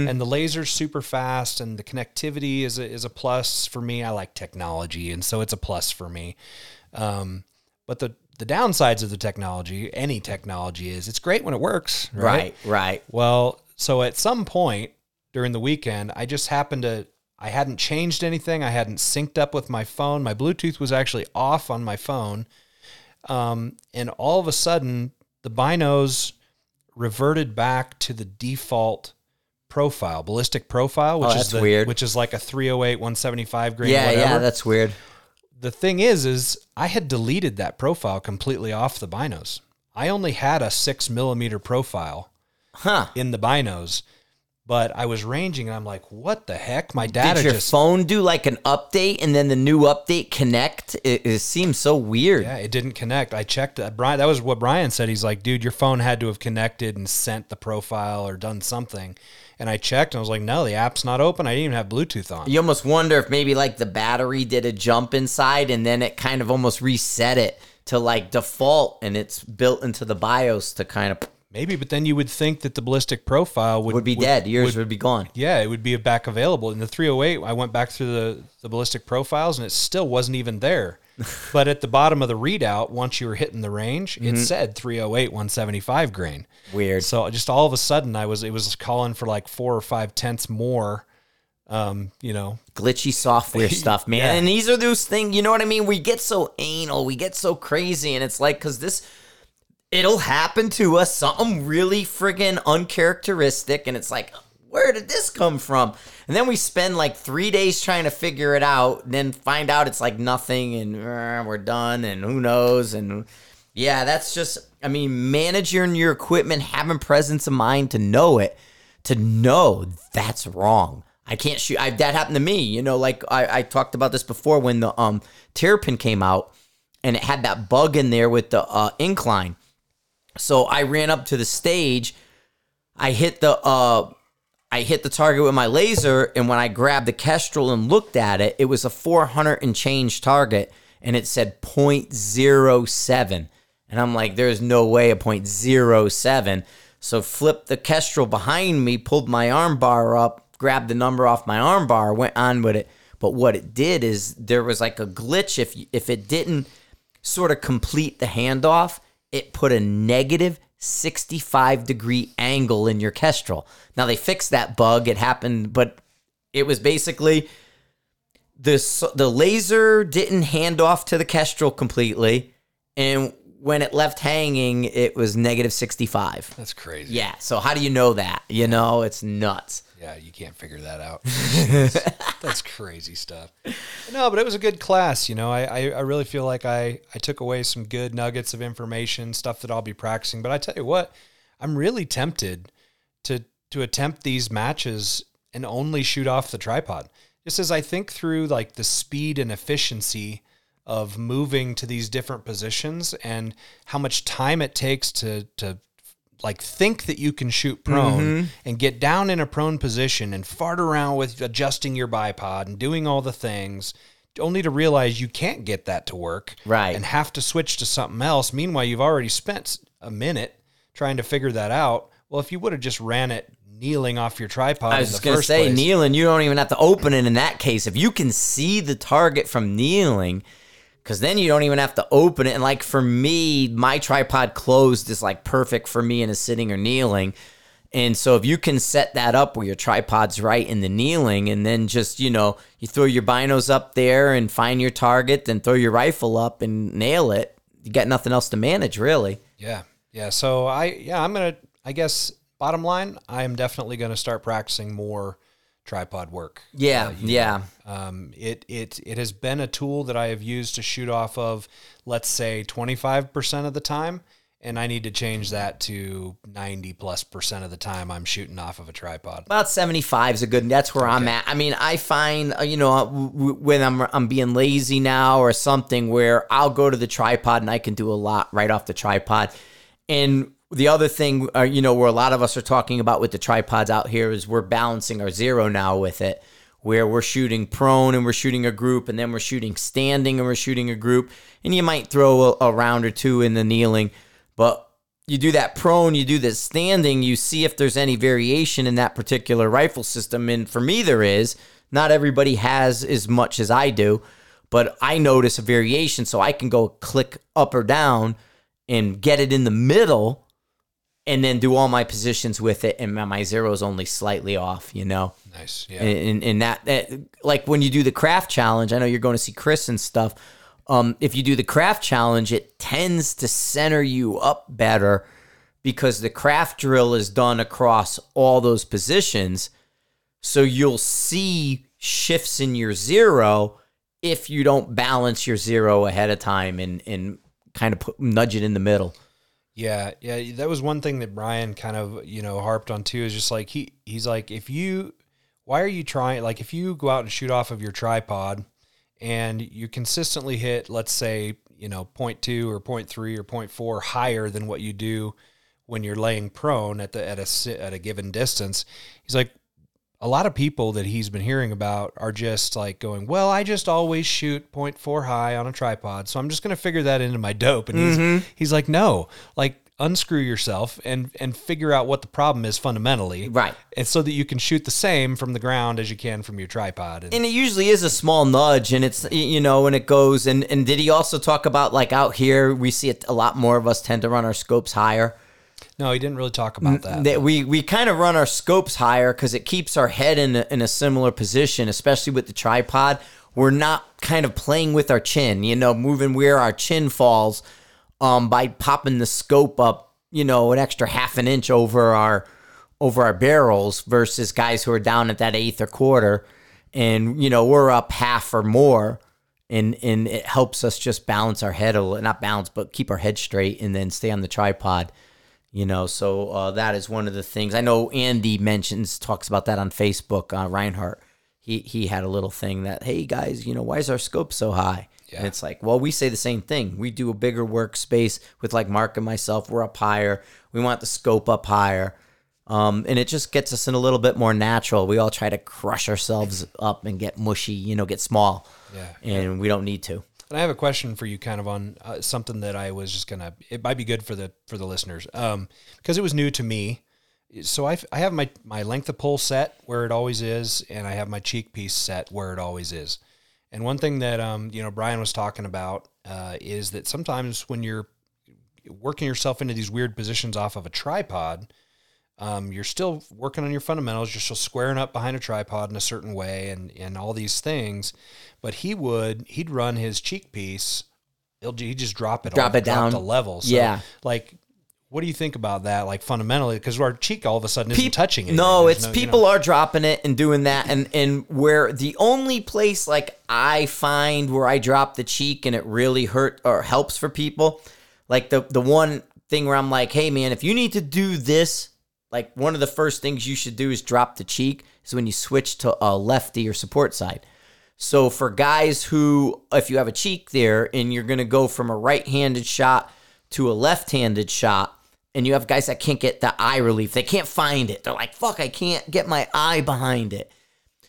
And the laser's super fast, and the connectivity is a, is a plus for me. I like technology, and so it's a plus for me. Um, but the the downsides of the technology, any technology, is it's great when it works, right? Right, right. Well, so at some point during the weekend, I just happened to I hadn't changed anything. I hadn't synced up with my phone. My Bluetooth was actually off on my phone. Um, and all of a sudden, the binos reverted back to the default profile, ballistic profile, which Oh, is the, weird. which is like a 308 175 grain Yeah, whatever yeah, that's weird. the thing is, is I had deleted that profile completely off the binos. I only had a six millimeter profile Huh. in the binos, but I was ranging and I'm like, what the heck? My data Did your just phone do like an update and then the new update connect? It, it seems so weird. yeah, it didn't connect. I checked. Uh, Brian, that was what Brian said. He's like, dude, your phone had to have connected and sent the profile or done something. And I checked and I was like, no, the app's not open. I didn't even have Bluetooth on. You almost wonder if maybe like the battery did a jump inside and then it kind of almost reset it to like default and it's built into the BIOS to kind of Maybe, but then you would think that the ballistic profile would, would be dead. Yours would, be gone. Yeah, it would be back available. In the 308, I went back through the, the ballistic profiles and it still wasn't even there. but at the bottom of the readout, once you were hitting the range, it said 308, 175 grain. Weird. So just all of a sudden, I was it was calling for like four or five tenths more um, you know, glitchy software stuff, man. Yeah. And these are those things, you know what I mean? We get so anal, we get so crazy, and it's like, because this, it'll happen to us, something really friggin' uncharacteristic, and it's like, where did this come from? And then we spend like three days trying to figure it out, and then find out it's like nothing, and uh, we're done, and who knows, and yeah, that's just, I mean, managing your equipment, having presence of mind to know it, to know that's wrong. I can't shoot. I, that happened to me. You know, like I, I talked about this before when the um Terrapin came out and it had that bug in there with the uh, incline. So I ran up to the stage. I hit the uh, I hit the target with my laser, and when I grabbed the Kestrel and looked at it, it was a 400 and change target, and it said 0.07. And I'm like, there's no way a 0.07. So flipped the Kestrel behind me, pulled my armbar up, grabbed the number off my armbar, went on with it. But what it did is there was like a glitch. If if it didn't sort of complete the handoff, it put a negative 65 degree angle in your Kestrel. Now they fixed that bug. It happened, but it was basically the the laser didn't hand off to the Kestrel completely, and when it left hanging, it was negative 65. that's crazy. Yeah. So how do you know that? You know, it's nuts. Yeah, you can't figure that out. That's crazy stuff. No, but it was a good class. You know, I, I, I really feel like I, I took away some good nuggets of information, stuff that I'll be practicing. But I tell you what, I'm really tempted to to attempt these matches and only shoot off the tripod. Just as I think through like the speed and efficiency of moving to these different positions and how much time it takes to to like think that you can shoot prone mm-hmm. and get down in a prone position and fart around with adjusting your bipod and doing all the things only to realize you can't get that to work Right. and have to switch to something else meanwhile you've already spent a minute trying to figure that out well if you would have just ran it kneeling off your tripod I was in the just gonna first say, place, kneeling, you don't even have to open it in that case. If you can see the target from kneeling, because then you don't even have to open it. And like for me, my tripod closed is like perfect for me in a sitting or kneeling. And so if you can set that up where your tripod's right in the kneeling, and then just you know you throw your binos up there and find your target, then throw your rifle up and nail it. You got nothing else to manage really. Yeah. Yeah. So I, yeah, I'm to, I guess, bottom line, I am definitely to start practicing more tripod work. Yeah, yeah. Um, it, it, it has been a tool that I have used to shoot off of, let's say 25% of the time. And I need to change that to 90 plus percent of the time I'm shooting off of a tripod. About 75 is a good. That's where I'm at. I mean, I find uh, you know when I'm I'm being lazy now or something where I'll go to the tripod and I can do a lot right off the tripod. And the other thing, uh, you know, where a lot of us are talking about with the tripods out here is we're balancing our zero now with it, where we're shooting prone and we're shooting a group, and then we're shooting standing and we're shooting a group, and you might throw a, a round or two in the kneeling, but you do that prone, you do this standing, you see if there's any variation in that particular rifle system. And for me, there is. Not everybody has as much as I do, but I notice a variation. So I can go click up or down and get it in the middle and then do all my positions with it. And my, zero is only slightly off, you know? Nice. Yeah. and, and that, that like when you do the craft challenge i know you're going to see chris and stuff um, if you do the craft challenge it tends to center you up better because the craft drill is done across all those positions so you'll see shifts in your zero if you don't balance your zero ahead of time and, and kind of put, nudge it in the middle Yeah, yeah, that was one thing that Brian kind of, you know, harped on too is just like he he's like if you why are you trying like if you go out and shoot off of your tripod and you consistently hit let's say, you know, 0.2 or 0.3 or 0.4 higher than what you do when you're laying prone at the at a at a given distance. He's like a lot of people that he's been hearing about are just like going, well, I just always shoot 0.4 high on a tripod, so I'm just going to figure that into my dope. And he's mm-hmm. he's like, no, like unscrew yourself and and figure out what the problem is fundamentally, Right. And so that you can shoot the same from the ground as you can from your tripod. And, and it usually is a small nudge and it's you know and it goes and and did he also talk about like out here we see it a lot more of us tend to run our scopes higher No, he didn't really talk about that. that we we kind of run our scopes higher because it keeps our head in a, in a similar position, especially with the tripod. We're not kind of playing with our chin, you know, moving where our chin falls um, by popping the scope up, you know, an extra half an inch over our over our barrels versus guys who are down at that eighth or quarter, and you know we're up half or more. And, and it helps us just balance our head a little, not balance, but keep our head straight and then stay on the tripod you know so uh, that is one of the things. I know andy mentions talks about that on facebook uh, reinhardt. He he had a little thing that hey guys you know why is our scope so high? Yeah. and it's like well we say the same thing. We do a bigger workspace with like mark and myself. We're up higher. We want the scope up higher. Um, and it just gets us in a little bit more natural. We all try to crush ourselves up and get mushy you know get small. Yeah. and we don't need to And I have a question for you, kind of on uh, something that I was just gonna. It might be good for the for the listeners, um, because it was new to me. So I, I have my my length of pull set where it always is, and I have my cheek piece set where it always is. And one thing that um you know Brian was talking about uh, is that sometimes when you're working yourself into these weird positions off of a tripod, um, you're still working on your fundamentals. You're still squaring up behind a tripod in a certain way, and and all these things. But he would he'd run his cheek piece. He'll he'd just drop it Drop all, it down. the level. So, Yeah. like. What do you think about that? Like fundamentally, because our cheek all of a sudden isn't Peop- touching it. No, it's people are dropping it and doing that, and and where the only place like I find where I drop the cheek and it really hurt or helps for people, like the the one thing where I'm like, hey man, if you need to do this, like one of the first things you should do is drop the cheek is when you switch to a lefty or support side. So for guys who, if you have a cheek there and you're going to go from a right-handed shot to a left-handed shot, and you have guys that can't get the eye relief, they can't find it. They're like, "Fuck, I can't get my eye behind it."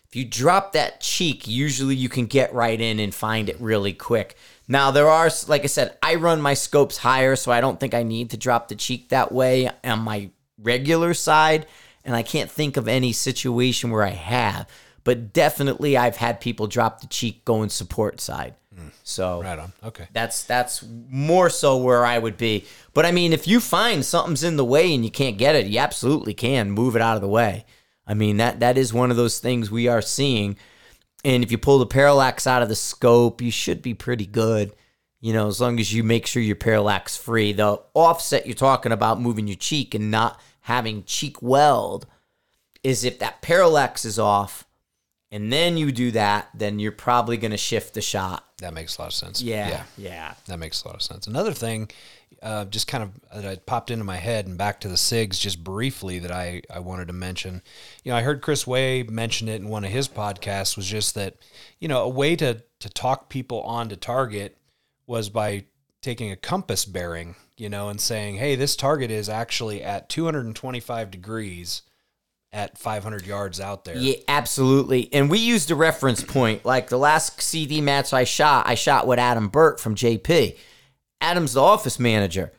If you drop that cheek, usually you can get right in and find it really quick. Now there are, like I said, I run my scopes higher, so I don't think I need to drop the cheek that way on my regular side, and I can't think of any situation where I have. But definitely, I've had people drop the cheek going support side. So right on. Okay. that's that's more so where I would be. But I mean, if you find something's in the way and you can't get it, you absolutely can move it out of the way. I mean that that is one of those things we are seeing. And if you pull the parallax out of the scope, you should be pretty good. You know, as long as you make sure you're parallax free. The offset you're talking about moving your cheek and not having cheek weld is if that parallax is off and then you do that, then you're probably going to shift the shot. That makes a lot of sense. Yeah. Yeah. Yeah. That makes a lot of sense. Another thing, uh, just kind of that I popped into my head and back to the SIGs just briefly that I, I wanted to mention. You know, I heard Chris Way mention it in one of his podcasts was just that, you know, a way to, to talk people onto target was by taking a compass bearing, you know, and saying, hey, this target is actually at 225 degrees at 500 yards out there. Yeah, absolutely. And we used a reference point. Like the last CD match I shot, I shot with Adam Burt from JP. Adam's the office manager.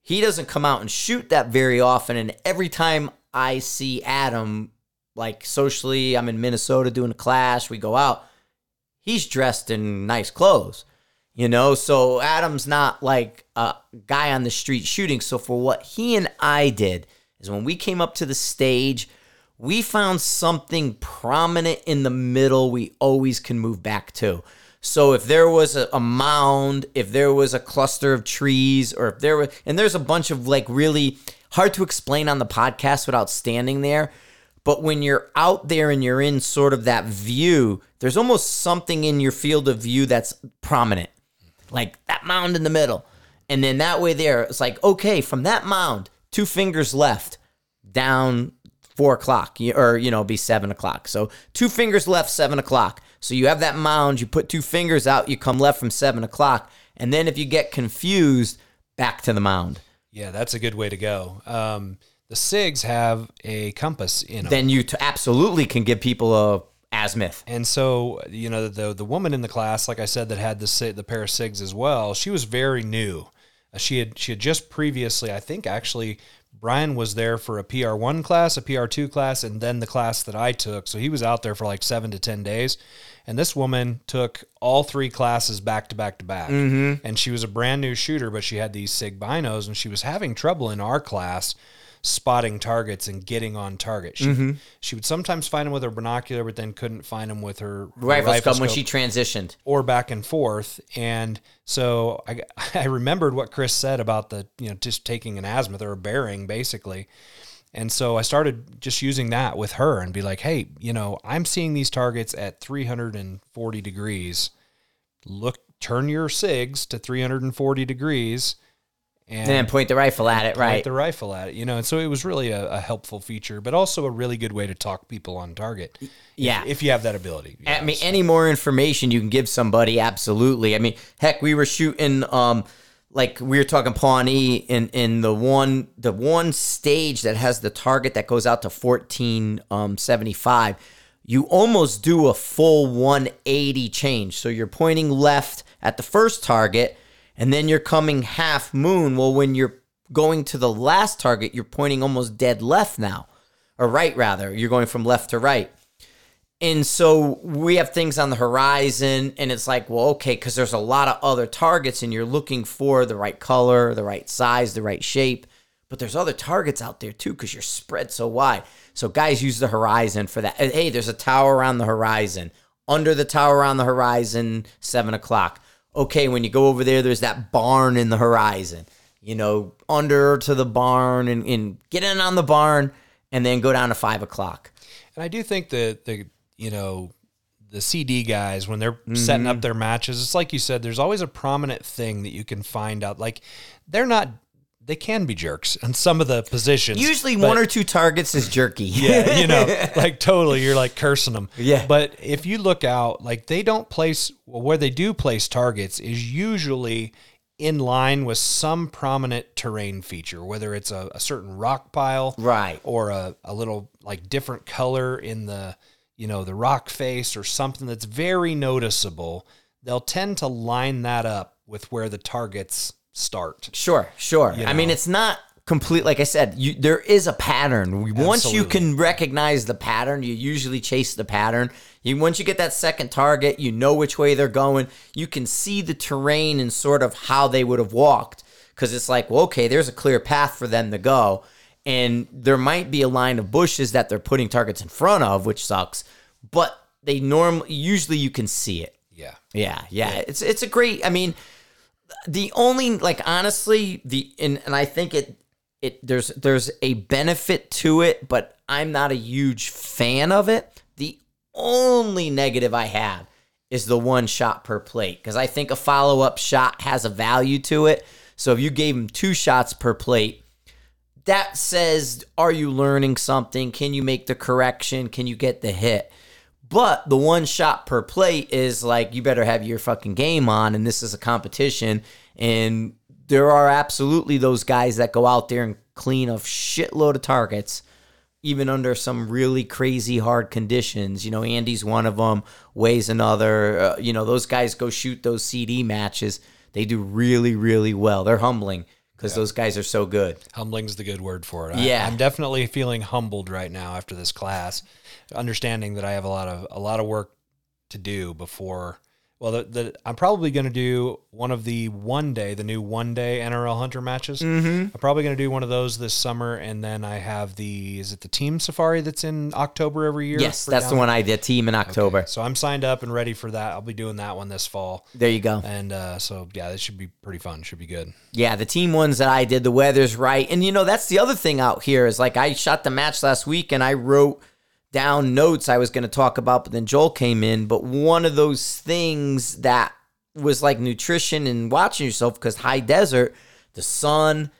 He doesn't come out and shoot that very often. And every time I see Adam, like socially, I'm in Minnesota doing a clash, we go out, he's dressed in nice clothes. You know, so Adam's not like a guy on the street shooting. So for what he and I did is when we came up to the stage, we found something prominent in the middle we always can move back to. So if there was a, mound, if there was a cluster of trees, or if there was, and there's a bunch of like really hard to explain on the podcast without standing there. But when you're out there and you're in sort of that view, there's almost something in your field of view that's prominent, like that mound in the middle. And then that way there, it's like, okay, from that mound, two fingers left, down four o'clock, or, you know, be seven o'clock. So two fingers left, seven o'clock. So you have that mound, you put two fingers out, you come left from seven o'clock. And then if you get confused, back to the mound. Yeah, that's a good way to go. Um, the SIGs have a compass in them. Then you t- absolutely can give people a azimuth. And so, you know, the the woman in the class, like I said, that had the the pair of SIGs as well, she was very new. Uh, she had she had just previously, I think, actually, Brian was there for a PR one class, a PR two class, and then the class that I took. So he was out there for like seven to ten days, And this woman took all three classes back to back to back. And she was a brand new shooter, but she had these SIG binos and she was having trouble in our class spotting targets and getting on target. She, mm-hmm. she would sometimes find them with her binocular, but then couldn't find them with her Rifle rifle scope when she transitioned. or back and forth. And so I, I remembered what Chris said about the, you know, just taking an azimuth or a bearing basically. And so I started just using that with her and be like, hey, you know, I'm seeing these targets at 340 degrees. Look, turn your SIGs to 340 degrees and And then point the rifle at it, right? point the rifle at it, you know. And so it was really a, a helpful feature, but also a really good way to talk people on target. Yeah. If, you have that ability. I mean, so- any more information you can give somebody, absolutely. I mean, heck, we were shooting, um, like we were talking Pawnee in in the one the one stage that has the target that goes out to fourteen um, seventy five. You almost do a full one eighty change. So you're pointing left at the first target, and then you're coming half moon. Well, when you're going to the last target, you're pointing almost dead left now, or right rather. You're going from left to right. And so we have things on the horizon, and it's like, well, okay, because there's a lot of other targets, and you're looking for the right color, the right size, the right shape. But there's other targets out there too, because you're spread so wide. So guys use the horizon for that. Hey, there's a tower around the horizon. Under the tower on the horizon, seven o'clock. Okay, when you go over there, there's that barn in the horizon. You know, under to the barn and, and get in on the barn, and then go down to five o'clock. And I do think that the you know the CD guys when they're setting Mm-hmm. up their matches, it's like you said. There's always a prominent thing that you can find out. Like they're not, they can be jerks in some of the positions. Usually but- one or two targets is jerky. yeah, you know, like totally, you're like cursing them. Yeah. But if you look out, like they don't place well, where they do place targets is usually in line with some prominent terrain feature, whether it's a, a certain rock pile, Right. or a, a little like different color in the you know the rock face or something that's very noticeable. They'll tend to line that up with where the targets start. Sure, sure. I mean, it's not complete. Like I said, you, there is a pattern. We- Once you can recognize the pattern, you usually chase the pattern. You once you get that second target, you know which way they're going. You can see the terrain and sort of how they would have walked because it's like, well, okay, there's a clear path for them to go, and there might be a line of bushes that they're putting targets in front of, which sucks. But they normally, usually, you can see it. Yeah. Yeah, yeah. It's it's a great. I mean, the only like honestly the and, and I think it it there's there's a benefit to it, but I'm not a huge fan of it. The only negative I have is the one shot per plate because I think a follow up shot has a value to it. So if you gave him two shots per plate, that says, are you learning something? Can you make the correction? Can you get the hit? But the one shot per plate is like, you better have your fucking game on, and this is a competition. And there are absolutely those guys that go out there and clean a shitload of targets, even under some really crazy hard conditions. You know, Andy's one of them, Way's another. Uh, you know, those guys go shoot those CD matches. They do really, really well. They're humbling because those guys are so good. Humbling's the good word for it. I, Yeah. I'm definitely feeling humbled right now after this class, understanding that I have a lot of a lot of work to do before. Well, the, the, I'm probably going to do one of the one day, the new one day NRL Hunter matches. Mm-hmm. I'm probably going to do one of those this summer, and then I have the is it the Team Safari that's in October every year? Yes, that's the one I did. Team in October. there? So I'm signed up and ready for that. I'll be doing that one this fall, There you go. and uh, so yeah, this should be pretty fun. Should be good. Yeah, the team ones that I did, the weather's right. And you know, that's the other thing out here is like I shot the match last week and I wrote down notes I was going to talk about, but then Joel came in. But one of those things that was like nutrition and watching yourself because high desert, the sun,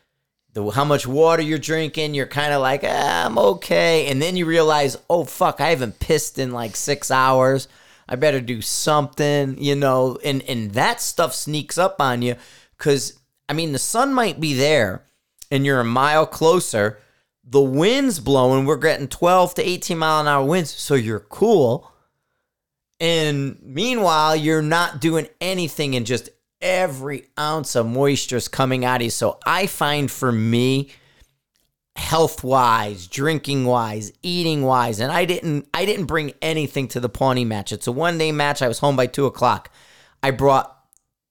the how much water you're drinking, you're kind of like, ah, I'm okay. And then you realize, oh fuck, I haven't pissed in like six hours. I better do something, you know, and and that stuff sneaks up on you because I mean the sun might be there and you're a mile closer. The wind's blowing. We're getting 12 to 18 mile an hour winds, so you're cool. And meanwhile, you're not doing anything, and just every ounce of moisture is coming out of you. So I find for me, health wise, drinking wise, eating wise, and I didn't I didn't bring anything to the Pawnee match. It's a one day match. I was home by two o'clock. I brought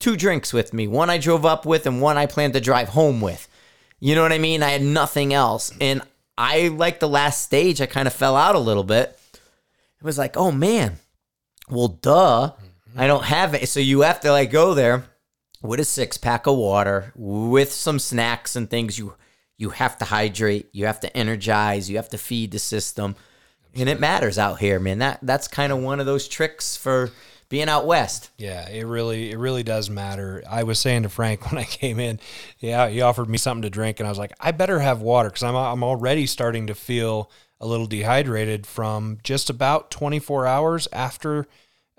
two drinks with me. One I drove up with, and one I planned to drive home with. You know what I mean? I had nothing else, and I like the last stage. I kind of fell out a little bit. It was like, oh man, well, duh, I don't have it. So you have to like go there with a six pack of water, with some snacks and things. You you have to hydrate, you have to energize, you have to feed the system, and it matters out here, man. That that's kind of one of those tricks for being out west. Yeah, it really it really does matter. I was saying to Frank when I came in, yeah, he offered me something to drink, and I was like, I better have water because I'm I'm already starting to feel a little dehydrated from just about 24 hours after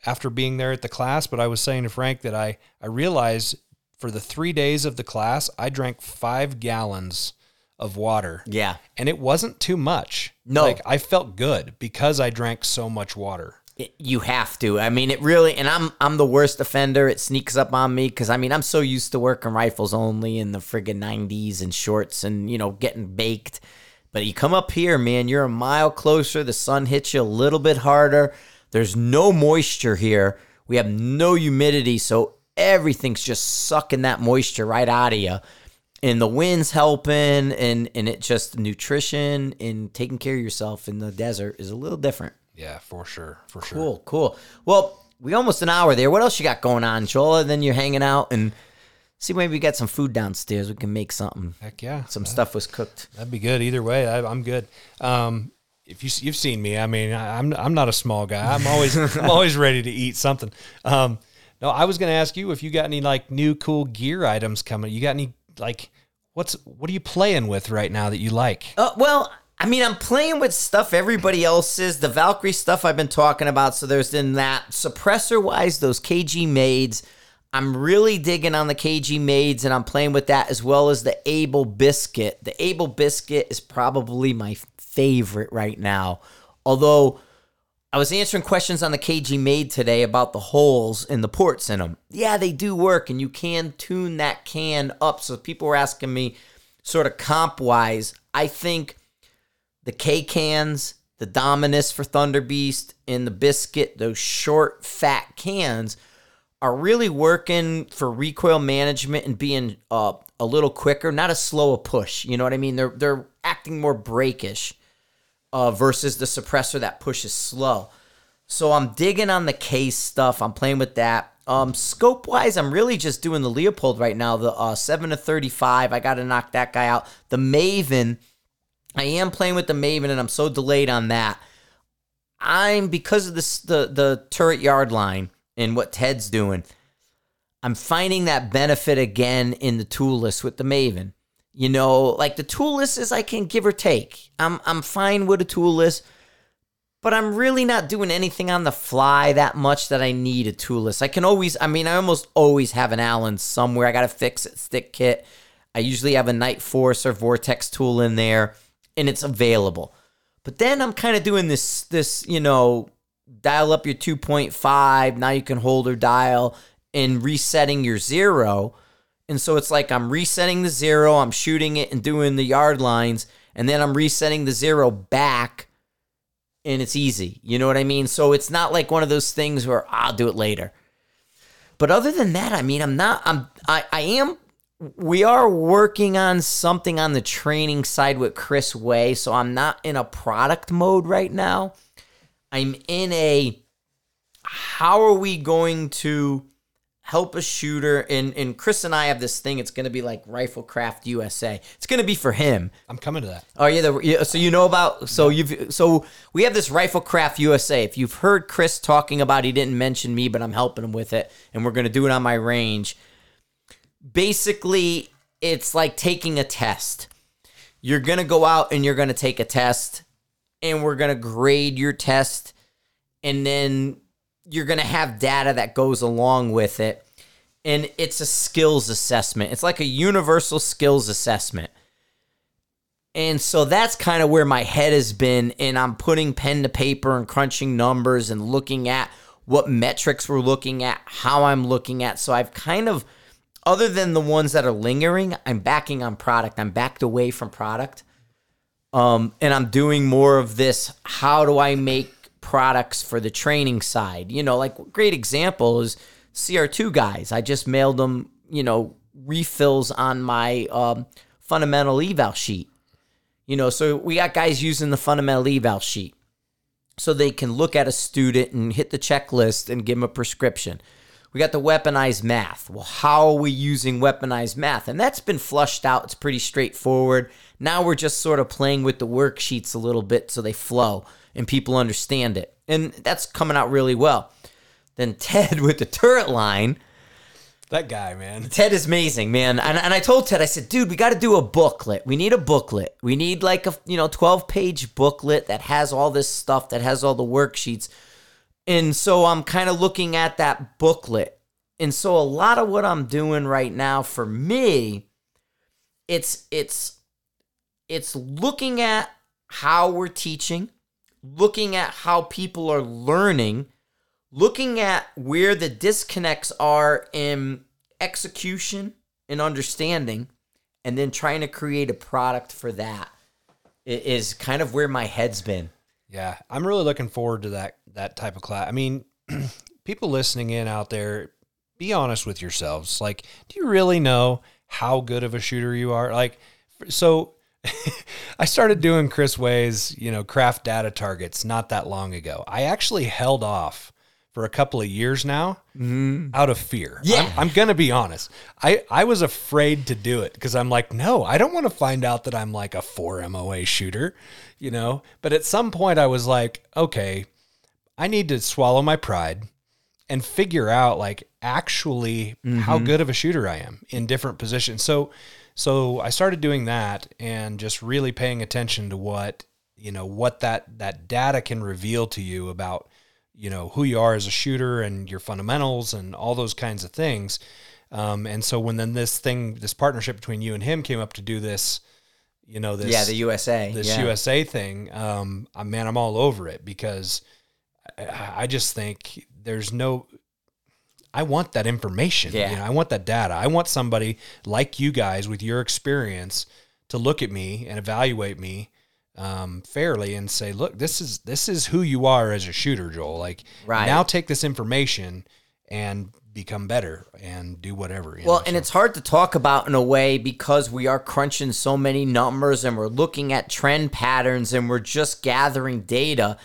after being there at the class. But I was saying to Frank that I I realized for the three days of the class, I drank five gallons of water. Yeah. And it wasn't too much. No. Like I felt good because I drank so much water. It- you have to. I mean, it really, and I'm I'm the worst offender. It sneaks up on me because I mean I'm so used to working rifles only in the friggin' 90s and shorts and you know getting baked. But you come up here, man, you're a mile closer. The sun hits you a little bit harder. There's no moisture here. We have no humidity, so everything's just sucking that moisture right out of you. And the wind's helping, and and it just nutrition and taking care of yourself in the desert is a little different. Yeah, for sure. For sure. Cool, cool. Well, we almost an hour there. What else you got going on, Joel? Other than you're hanging out and see maybe we got some food downstairs. We can make something. Heck yeah. Some stuff was cooked. That'd be good either way. I, I'm good. Um, if you you've seen me, I mean, I, I'm I'm not a small guy. I'm always I'm always ready to eat something. Um, no, I was going to ask you if you got any like new cool gear items coming. You got any like what's what are you playing with right now that you like? Uh, well, I mean, I'm playing with stuff everybody else is. The Valkyrie stuff I've been talking about. So there's in that suppressor wise, those KG maids. I'm really digging on the KG maids and I'm playing with that as well as the Able Biscuit. The Able Biscuit is probably my favorite right now. Although I was answering questions on the KG Maid today about the holes in the ports in them. Yeah, they do work and you can tune that can up. So people were asking me sort of comp wise. I think the K cans, the Dominus for Thunder Beast, and the Biscuit, those short, fat cans, are really working for recoil management and being uh, a little quicker, not as slow a push. You know what I mean? They're they're acting more breakish uh, versus the suppressor that pushes slow. So I'm digging on the case stuff. I'm playing with that. Um, scope wise, I'm really just doing the Leupold right now. The uh, seven to thirty-five. I got to knock that guy out. The Maven. I am playing with the Maven, and I'm so delayed on that. I'm because of this the the turret yard line and what Ted's doing. I'm finding that benefit again in the toolless with the Maven. You know, like the toolless is I can give or take. I'm I'm fine with a toolless, but I'm really not doing anything on the fly that much that I need a toolless. I can always, I mean, I almost always have an Allen somewhere. I got to fix it stick kit. I usually have a Nightforce or Vortex tool in there, and it's available. But then I'm kind of doing this, this you know, dial up your 2.5. Now you can hold or dial and resetting your zero. And so it's like I'm resetting the zero, I'm shooting it and doing the yard lines, and then I'm resetting the zero back, and it's easy. You know what I mean? So it's not like one of those things where I'll do it later. But other than that, I mean, I'm not. I'm. I. I am. We are working on something on the training side with Chris Way, so I'm not in a product mode right now. I'm in a. How are we going to help a shooter? And and Chris and I have this thing. It's going to be like Riflecraft USA. It's going to be for him. I'm coming to that. Oh yeah, the, yeah, so you know about so you've so we have this Riflecraft USA. If you've heard Chris talking about, he didn't mention me, but I'm helping him with it, and we're gonna do it on my range. Basically, it's like taking a test. You're gonna go out and you're gonna take a test, and we're gonna grade your test, and then you're gonna have data that goes along with it, and it's a skills assessment. It's like a universal skills assessment. And so that's kind of where my head has been. And I'm putting pen to paper and crunching numbers and looking at what metrics we're looking at, how I'm looking at. So I've kind of, other than the ones that are lingering, I'm backing on product. I'm backed away from product. Um, and I'm doing more of this. How do I make products for the training side? You know, like great example is CR2 guys. I just mailed them, you know, refills on my um, fundamental eval sheet. You know, so we got guys using the fundamental eval sheet so they can look at a student and hit the checklist and give them a prescription. We got the weaponized math. Well, how are we using weaponized math? And that's been flushed out. It's pretty straightforward. Now we're just sort of playing with the worksheets a little bit so they flow and people understand it. And that's coming out really well. Then Ted with the turret line. That guy, man. Ted is amazing, man. And, and I told Ted, I said, dude, we got to do a booklet. We need a booklet. We need like a you know 12 page booklet that has all this stuff, that has all the worksheets. And so I'm kind of looking at that booklet. And so a lot of what I'm doing right now for me, it's it's it's looking at how we're teaching, looking at how people are learning, looking at where the disconnects are in execution and understanding, and then trying to create a product for that is kind of where my head's been. Yeah, I'm really looking forward to that that type of class. I mean, people listening in out there, be honest with yourselves. Like, do you really know how good of a shooter you are? Like, so I started doing Chris Way's, you know, craft data targets not that long ago. I actually held off for a couple of years now mm-hmm. out of fear. Yeah. I'm, I'm going to be honest. I, I was afraid to do it because I'm like, no, I don't want to find out that I'm like a four MOA shooter, you know? But at some point I was like, okay, I need to swallow my pride and figure out like actually how good of a shooter I am in different positions. So, so I started doing that and just really paying attention to what, you know, what that, that data can reveal to you about, you know who you are as a shooter and your fundamentals and all those kinds of things um, and so when then this thing this partnership between you and him came up to do this you know this yeah, the USA. this yeah. USA thing um man I'm all over it because I, just think there's no I want that information Yeah. you know, I want that data I want somebody like you guys with your experience to look at me and evaluate me um, fairly and say, look, this is this is who you are as a shooter, Joel. Like Right. now, take this information and become better and do whatever. Well, know, and so- it's hard to talk about in a way because we are crunching so many numbers and we're looking at trend patterns and we're just gathering data.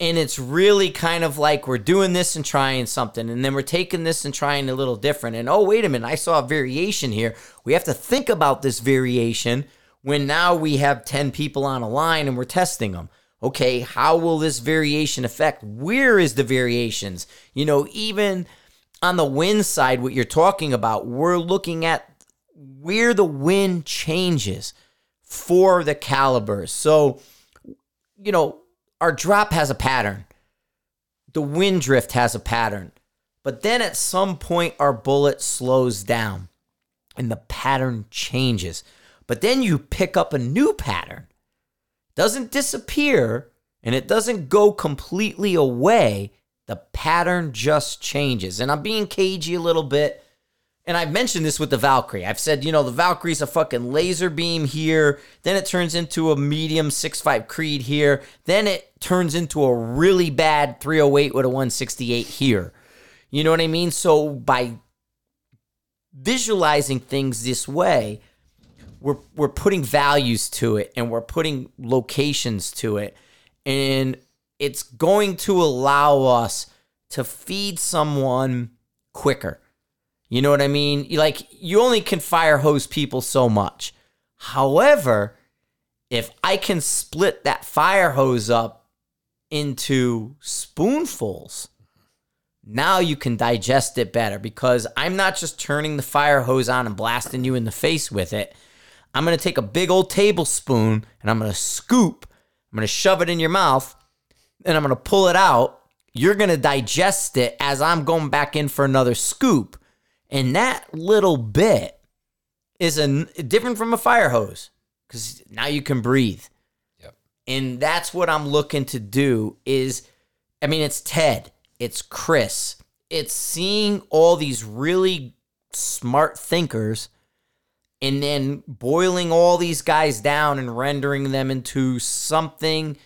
And it's really kind of like we're doing this and trying something, and then we're taking this and trying a little different. And oh, wait a minute, I saw a variation here. We have to think about this variation when now we have 10 people on a line and we're testing them. Okay, how will this variation affect? Where is the variations? You know, even on the wind side, what you're talking about, we're looking at where the wind changes for the calibers. So, you know, our drop has a pattern, the wind drift has a pattern, but then at some point, our bullet slows down and the pattern changes. But then you pick up a new pattern, doesn't disappear, and it doesn't go completely away. The pattern just changes. And I'm being cagey a little bit. And I've mentioned this with the Valkyrie. I've said, you know, the Valkyrie's a fucking laser beam here. Then it turns into a medium 6.5 Creed here. Then it turns into a really bad 308 with a 168 here. You know what I mean? So by visualizing things this way, we're we're putting values to it and we're putting locations to it and it's going to allow us to feed someone quicker you know what i mean like you only can fire hose people so much however if i can split that fire hose up into spoonfuls now you can digest it better because i'm not just turning the fire hose on and blasting you in the face with it I'm going to take a big old tablespoon and I'm going to scoop, I'm going to shove it in your mouth, and I'm going to pull it out. You're going to digest it as I'm going back in for another scoop. And that little bit is a, different from a fire hose because now you can breathe. Yep. And that's what I'm looking to do is, I mean, it's Ted, it's Chris, it's seeing all these really smart thinkers and then boiling all these guys down and rendering them into something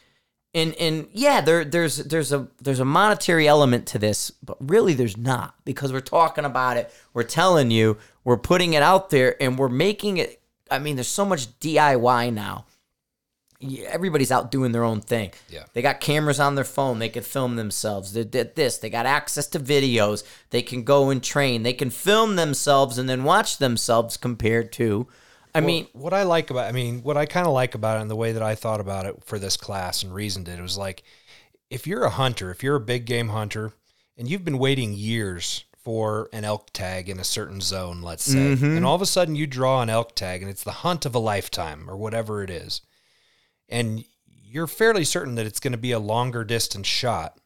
and and yeah there there's there's a there's a monetary element to this but really there's not because we're talking about it we're telling you we're putting it out there and we're making it i mean there's so much diy now. Everybody's out doing their own thing. Yeah. they got cameras on their phone they can film themselves. They did this they got access to videos they can go and train they can film themselves and then watch themselves compared to i mean what I like about, I mean, what I kind of like about it and the way that I thought about it for this class and reasoned it, it was like, if you're a hunter, if you're a big game hunter, and you've been waiting years for an elk tag in a certain zone, let's say, mm-hmm. and all of a sudden you draw an elk tag and it's the hunt of a lifetime or whatever it is, and you're fairly certain that it's going to be a longer distance shot,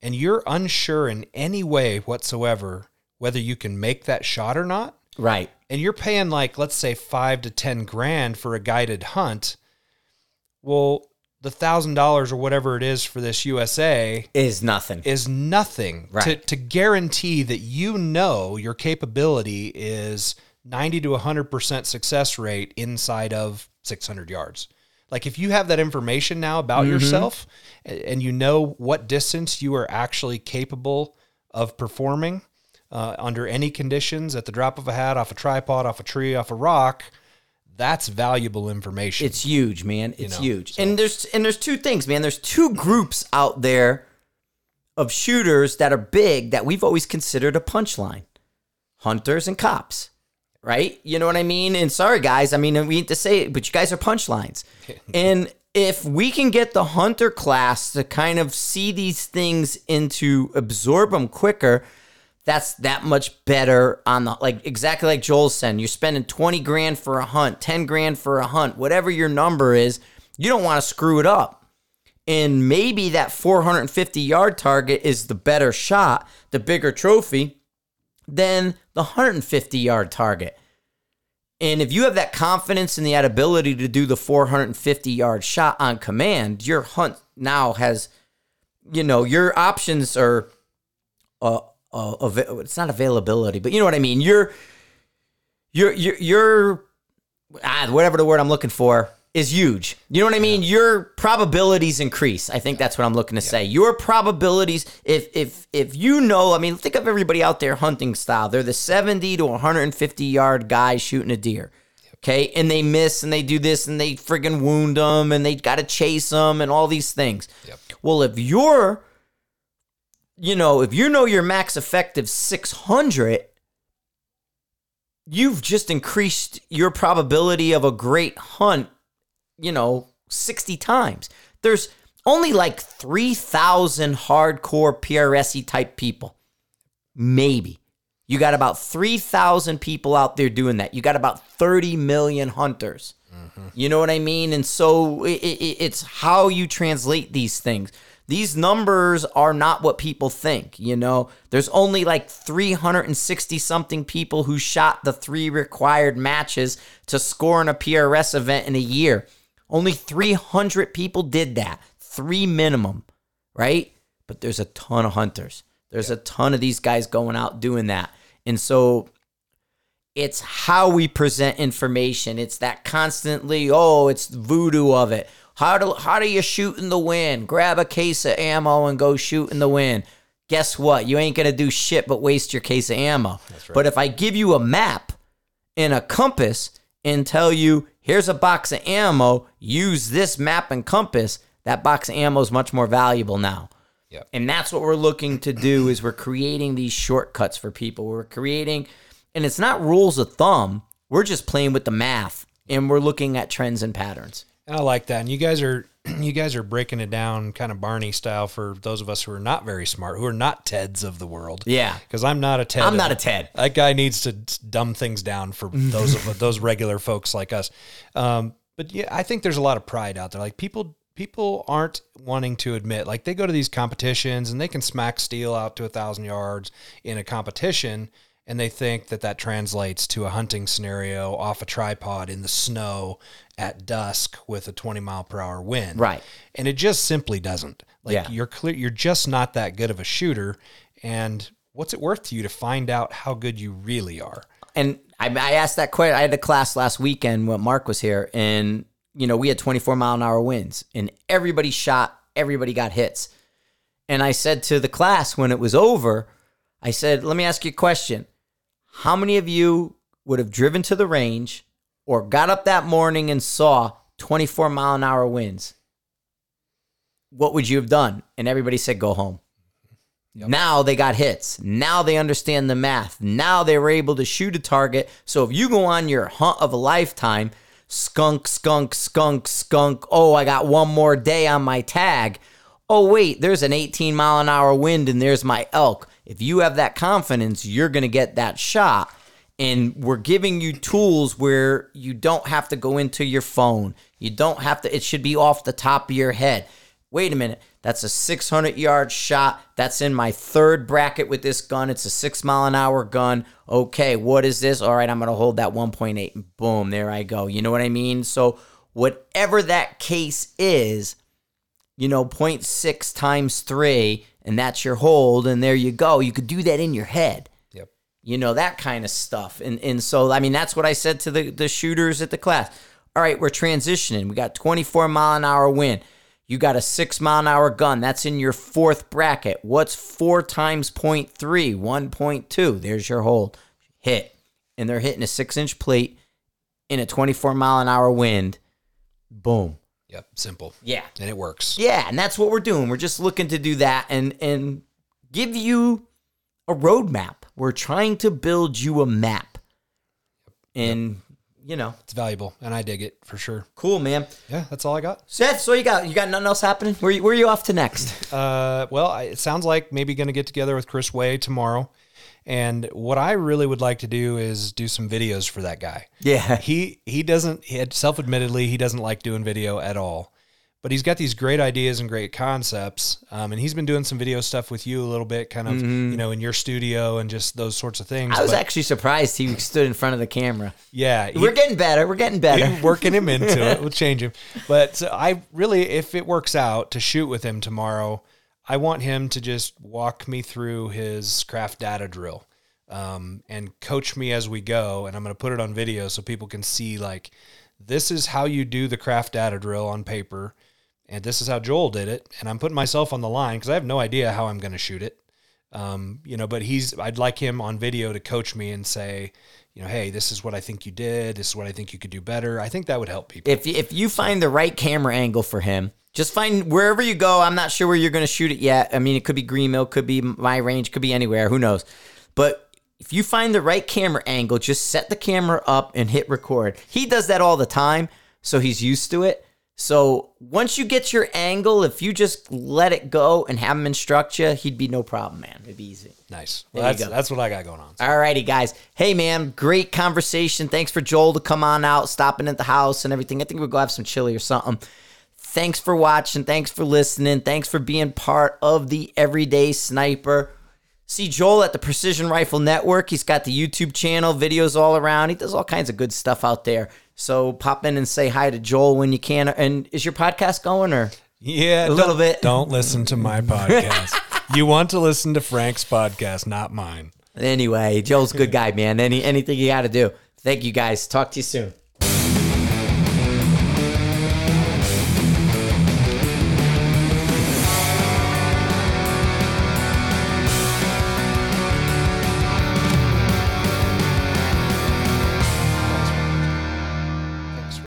and you're unsure in any way whatsoever whether you can make that shot or not, right and you're paying like let's say five to ten grand for a guided hunt well the thousand dollars or whatever it is for this usa is nothing is nothing to, Right. to guarantee that you know your capability is 90 to 100% success rate inside of 600 yards like if you have that information now about Mm-hmm. yourself and you know what distance you are actually capable of performing uh, under any conditions at the drop of a hat off a tripod off a tree off a rock that's valuable information It's huge, man. It's know, huge. And there's and there's two things, man. There's two groups out there of shooters that are big that we've always considered a punchline. Hunters and cops. Right? You know what I mean? And sorry guys, I mean we need to say it, but you guys are punchlines. and if we can get the hunter class to kind of see these things into absorb them quicker, that's that much better on the like exactly like Joel said. You're spending 20 grand for a hunt, 10 grand for a hunt, whatever your number is, you don't want to screw it up. And maybe that 450 yard target is the better shot, the bigger trophy than the 150 yard target. And if you have that confidence and that ability to do the 450 yard shot on command, your hunt now has, you know, your options are, uh, uh, av- it's not availability, but you know what I mean. You're, you're, you're, you're, ah, whatever the word I'm looking for is huge. You know what I mean? Your probabilities increase. I think that's what I'm looking to say. Your probabilities, if if if you know, I mean, think of everybody out there hunting style. They're the 70 to 150 yard guy shooting a deer. Okay, and they miss and they do this and they friggin' wound them and they got to chase them and all these things. Yep. Well, if you're, you know, if you know your max effective 600, you've just increased your probability of a great hunt, you know, 60 times. There's only like 3,000 hardcore PRSE type people. Maybe. You got about 3,000 people out there doing that. You got about 30 million hunters. Mm-hmm. You know what I mean? And so it, it, it's how you translate these things. These numbers are not what people think. You know, there's only like 360 something people who shot the three required matches to score in a PRS event in a year. Only 300 people did that, three minimum, right? But there's a ton of hunters. There's a ton of these guys going out doing that. And so it's how we present information. It's that constantly, oh, it's voodoo of it. How do how do you shoot in the wind? Grab a case of ammo and go shoot in the wind. Guess what? You ain't gonna do shit but waste your case of ammo. But if I give you a map and a compass and tell you, here's a box of ammo, use this map and compass, that box of ammo is much more valuable now. Yep. And that's what we're looking to do is we're creating these shortcuts for people. We're creating and it's not rules of thumb. We're just playing with the math and we're looking at trends and patterns. I like that. And you guys are you guys are breaking it down kind of Barney style for those of us who are not very smart, who are not Teds of the world. Yeah. Because I'm not a Ted. I'm not a Ted. That guy needs to dumb things down for those of those regular folks like us. Um, but yeah, I think there's a lot of pride out there. Like people people aren't wanting to admit like they go to these competitions and they can smack steel out to a thousand yards in a competition and they think that that translates to a hunting scenario off a tripod in the snow at dusk with a 20 mile per hour wind Right. and it just simply doesn't like Yeah. you're clear you're just not that good of a shooter and what's it worth to you to find out how good you really are and I, I asked that question. I had a class last weekend when Mark was here, and you know we had 24 mile an hour winds, and everybody shot, everybody got hits. And I said to the class when it was over, I said, "Let me ask you a question. How many of you would have driven to the range or got up that morning and saw 24 mile an hour winds? What would you have done?" And everybody said, "Go home." Now they got hits. Now they understand the math. Now they were able to shoot a target. So if you go on your hunt of a lifetime, skunk, skunk, skunk, skunk, oh, I got one more day on my tag. Oh, wait, there's an 18 mile an hour wind and there's my elk. If you have that confidence, you're going to get that shot. And we're giving you tools where you don't have to go into your phone. You don't have to, it should be off the top of your head. Wait a minute. That's a 600 yard shot. That's in my third bracket with this gun. It's a six mile an hour gun. Okay, what is this? All right, I'm going to hold that 1.8. Boom, there I go. You know what I mean? So, whatever that case is, you know, 0.6 times three, and that's your hold, and there you go. You could do that in your head. Yep. You know, that kind of stuff. And and so I mean that's what I said to the, the shooters at the class. All right, we're transitioning. We got 24 mile an hour wind. You got a six mile an hour gun. That's in your fourth bracket. What's four times 0.3? 1.2. There's your hold. Hit. And they're hitting a six inch plate in a 24 mile an hour wind. Boom. Yep. Simple. Yeah. And it works. Yeah, and that's what we're doing. We're just looking to do that and and give you a roadmap. We're trying to build you a map. And you know, It's valuable, and I dig it for sure. cool, man. Yeah, that's all I got. Seth, so you got you got nothing else happening? Where you, where you off to next? Uh, well, I, it sounds like maybe going to get together with Chris Way tomorrow. And what I really would like to do is do some videos for that guy. Yeah. He he doesn't he had self-admittedly he doesn't like doing video at all. But he's got these great ideas and great concepts. Um, and he's been doing some video stuff with you a little bit, kind of, you know, in your studio and just those sorts of things. I was But, actually surprised he stood in front of the camera. yeah, he- We're getting better. We're getting better. Working him into it. We'll change him. But so I really, if it works out to shoot with him tomorrow, I want him to just walk me through his craft data drill um, and coach me as we go. And I'm going to put it on video so people can see like this is how you do the craft data drill on paper, and this is how Joel did it. And I'm putting myself on the line because I have no idea how I'm going to shoot it. Um, you know, but he's I'd like him on video to coach me and say, you know, hey, this is what I think you did. This is what I think you could do better. I think that would help people. if if you find the right camera angle for him, just find wherever you go. I'm not sure where you're going to shoot it yet. I mean, it could be Greenmill, could be my range, could be anywhere. Who knows? But if you find the right camera angle, just set the camera up and hit record. He does that all the time, so he's used to it. So once you get your angle, if you just let it go and have him instruct you, he'd be no problem, man. It'd be easy. Nice. Well, that's that's what I got going on. All righty, guys. Hey, man, great conversation. Thanks for Joel to come on out, stopping at the house and everything. I think we'll go have some chili or something. Thanks for watching. Thanks for listening. Thanks for being part of the Everyday Sniper. See Joel at the Precision Rifle Network. He's got the YouTube channel, videos all around. He does all kinds of good stuff out there. So pop in and say hi to Joel when you can. And is your podcast going or? Yeah, A little bit. Don't listen to my podcast. you want to listen to Frank's podcast, not mine. Anyway, Joel's a good guy, man. Any anything you got to do. Thank you guys. Talk to you soon.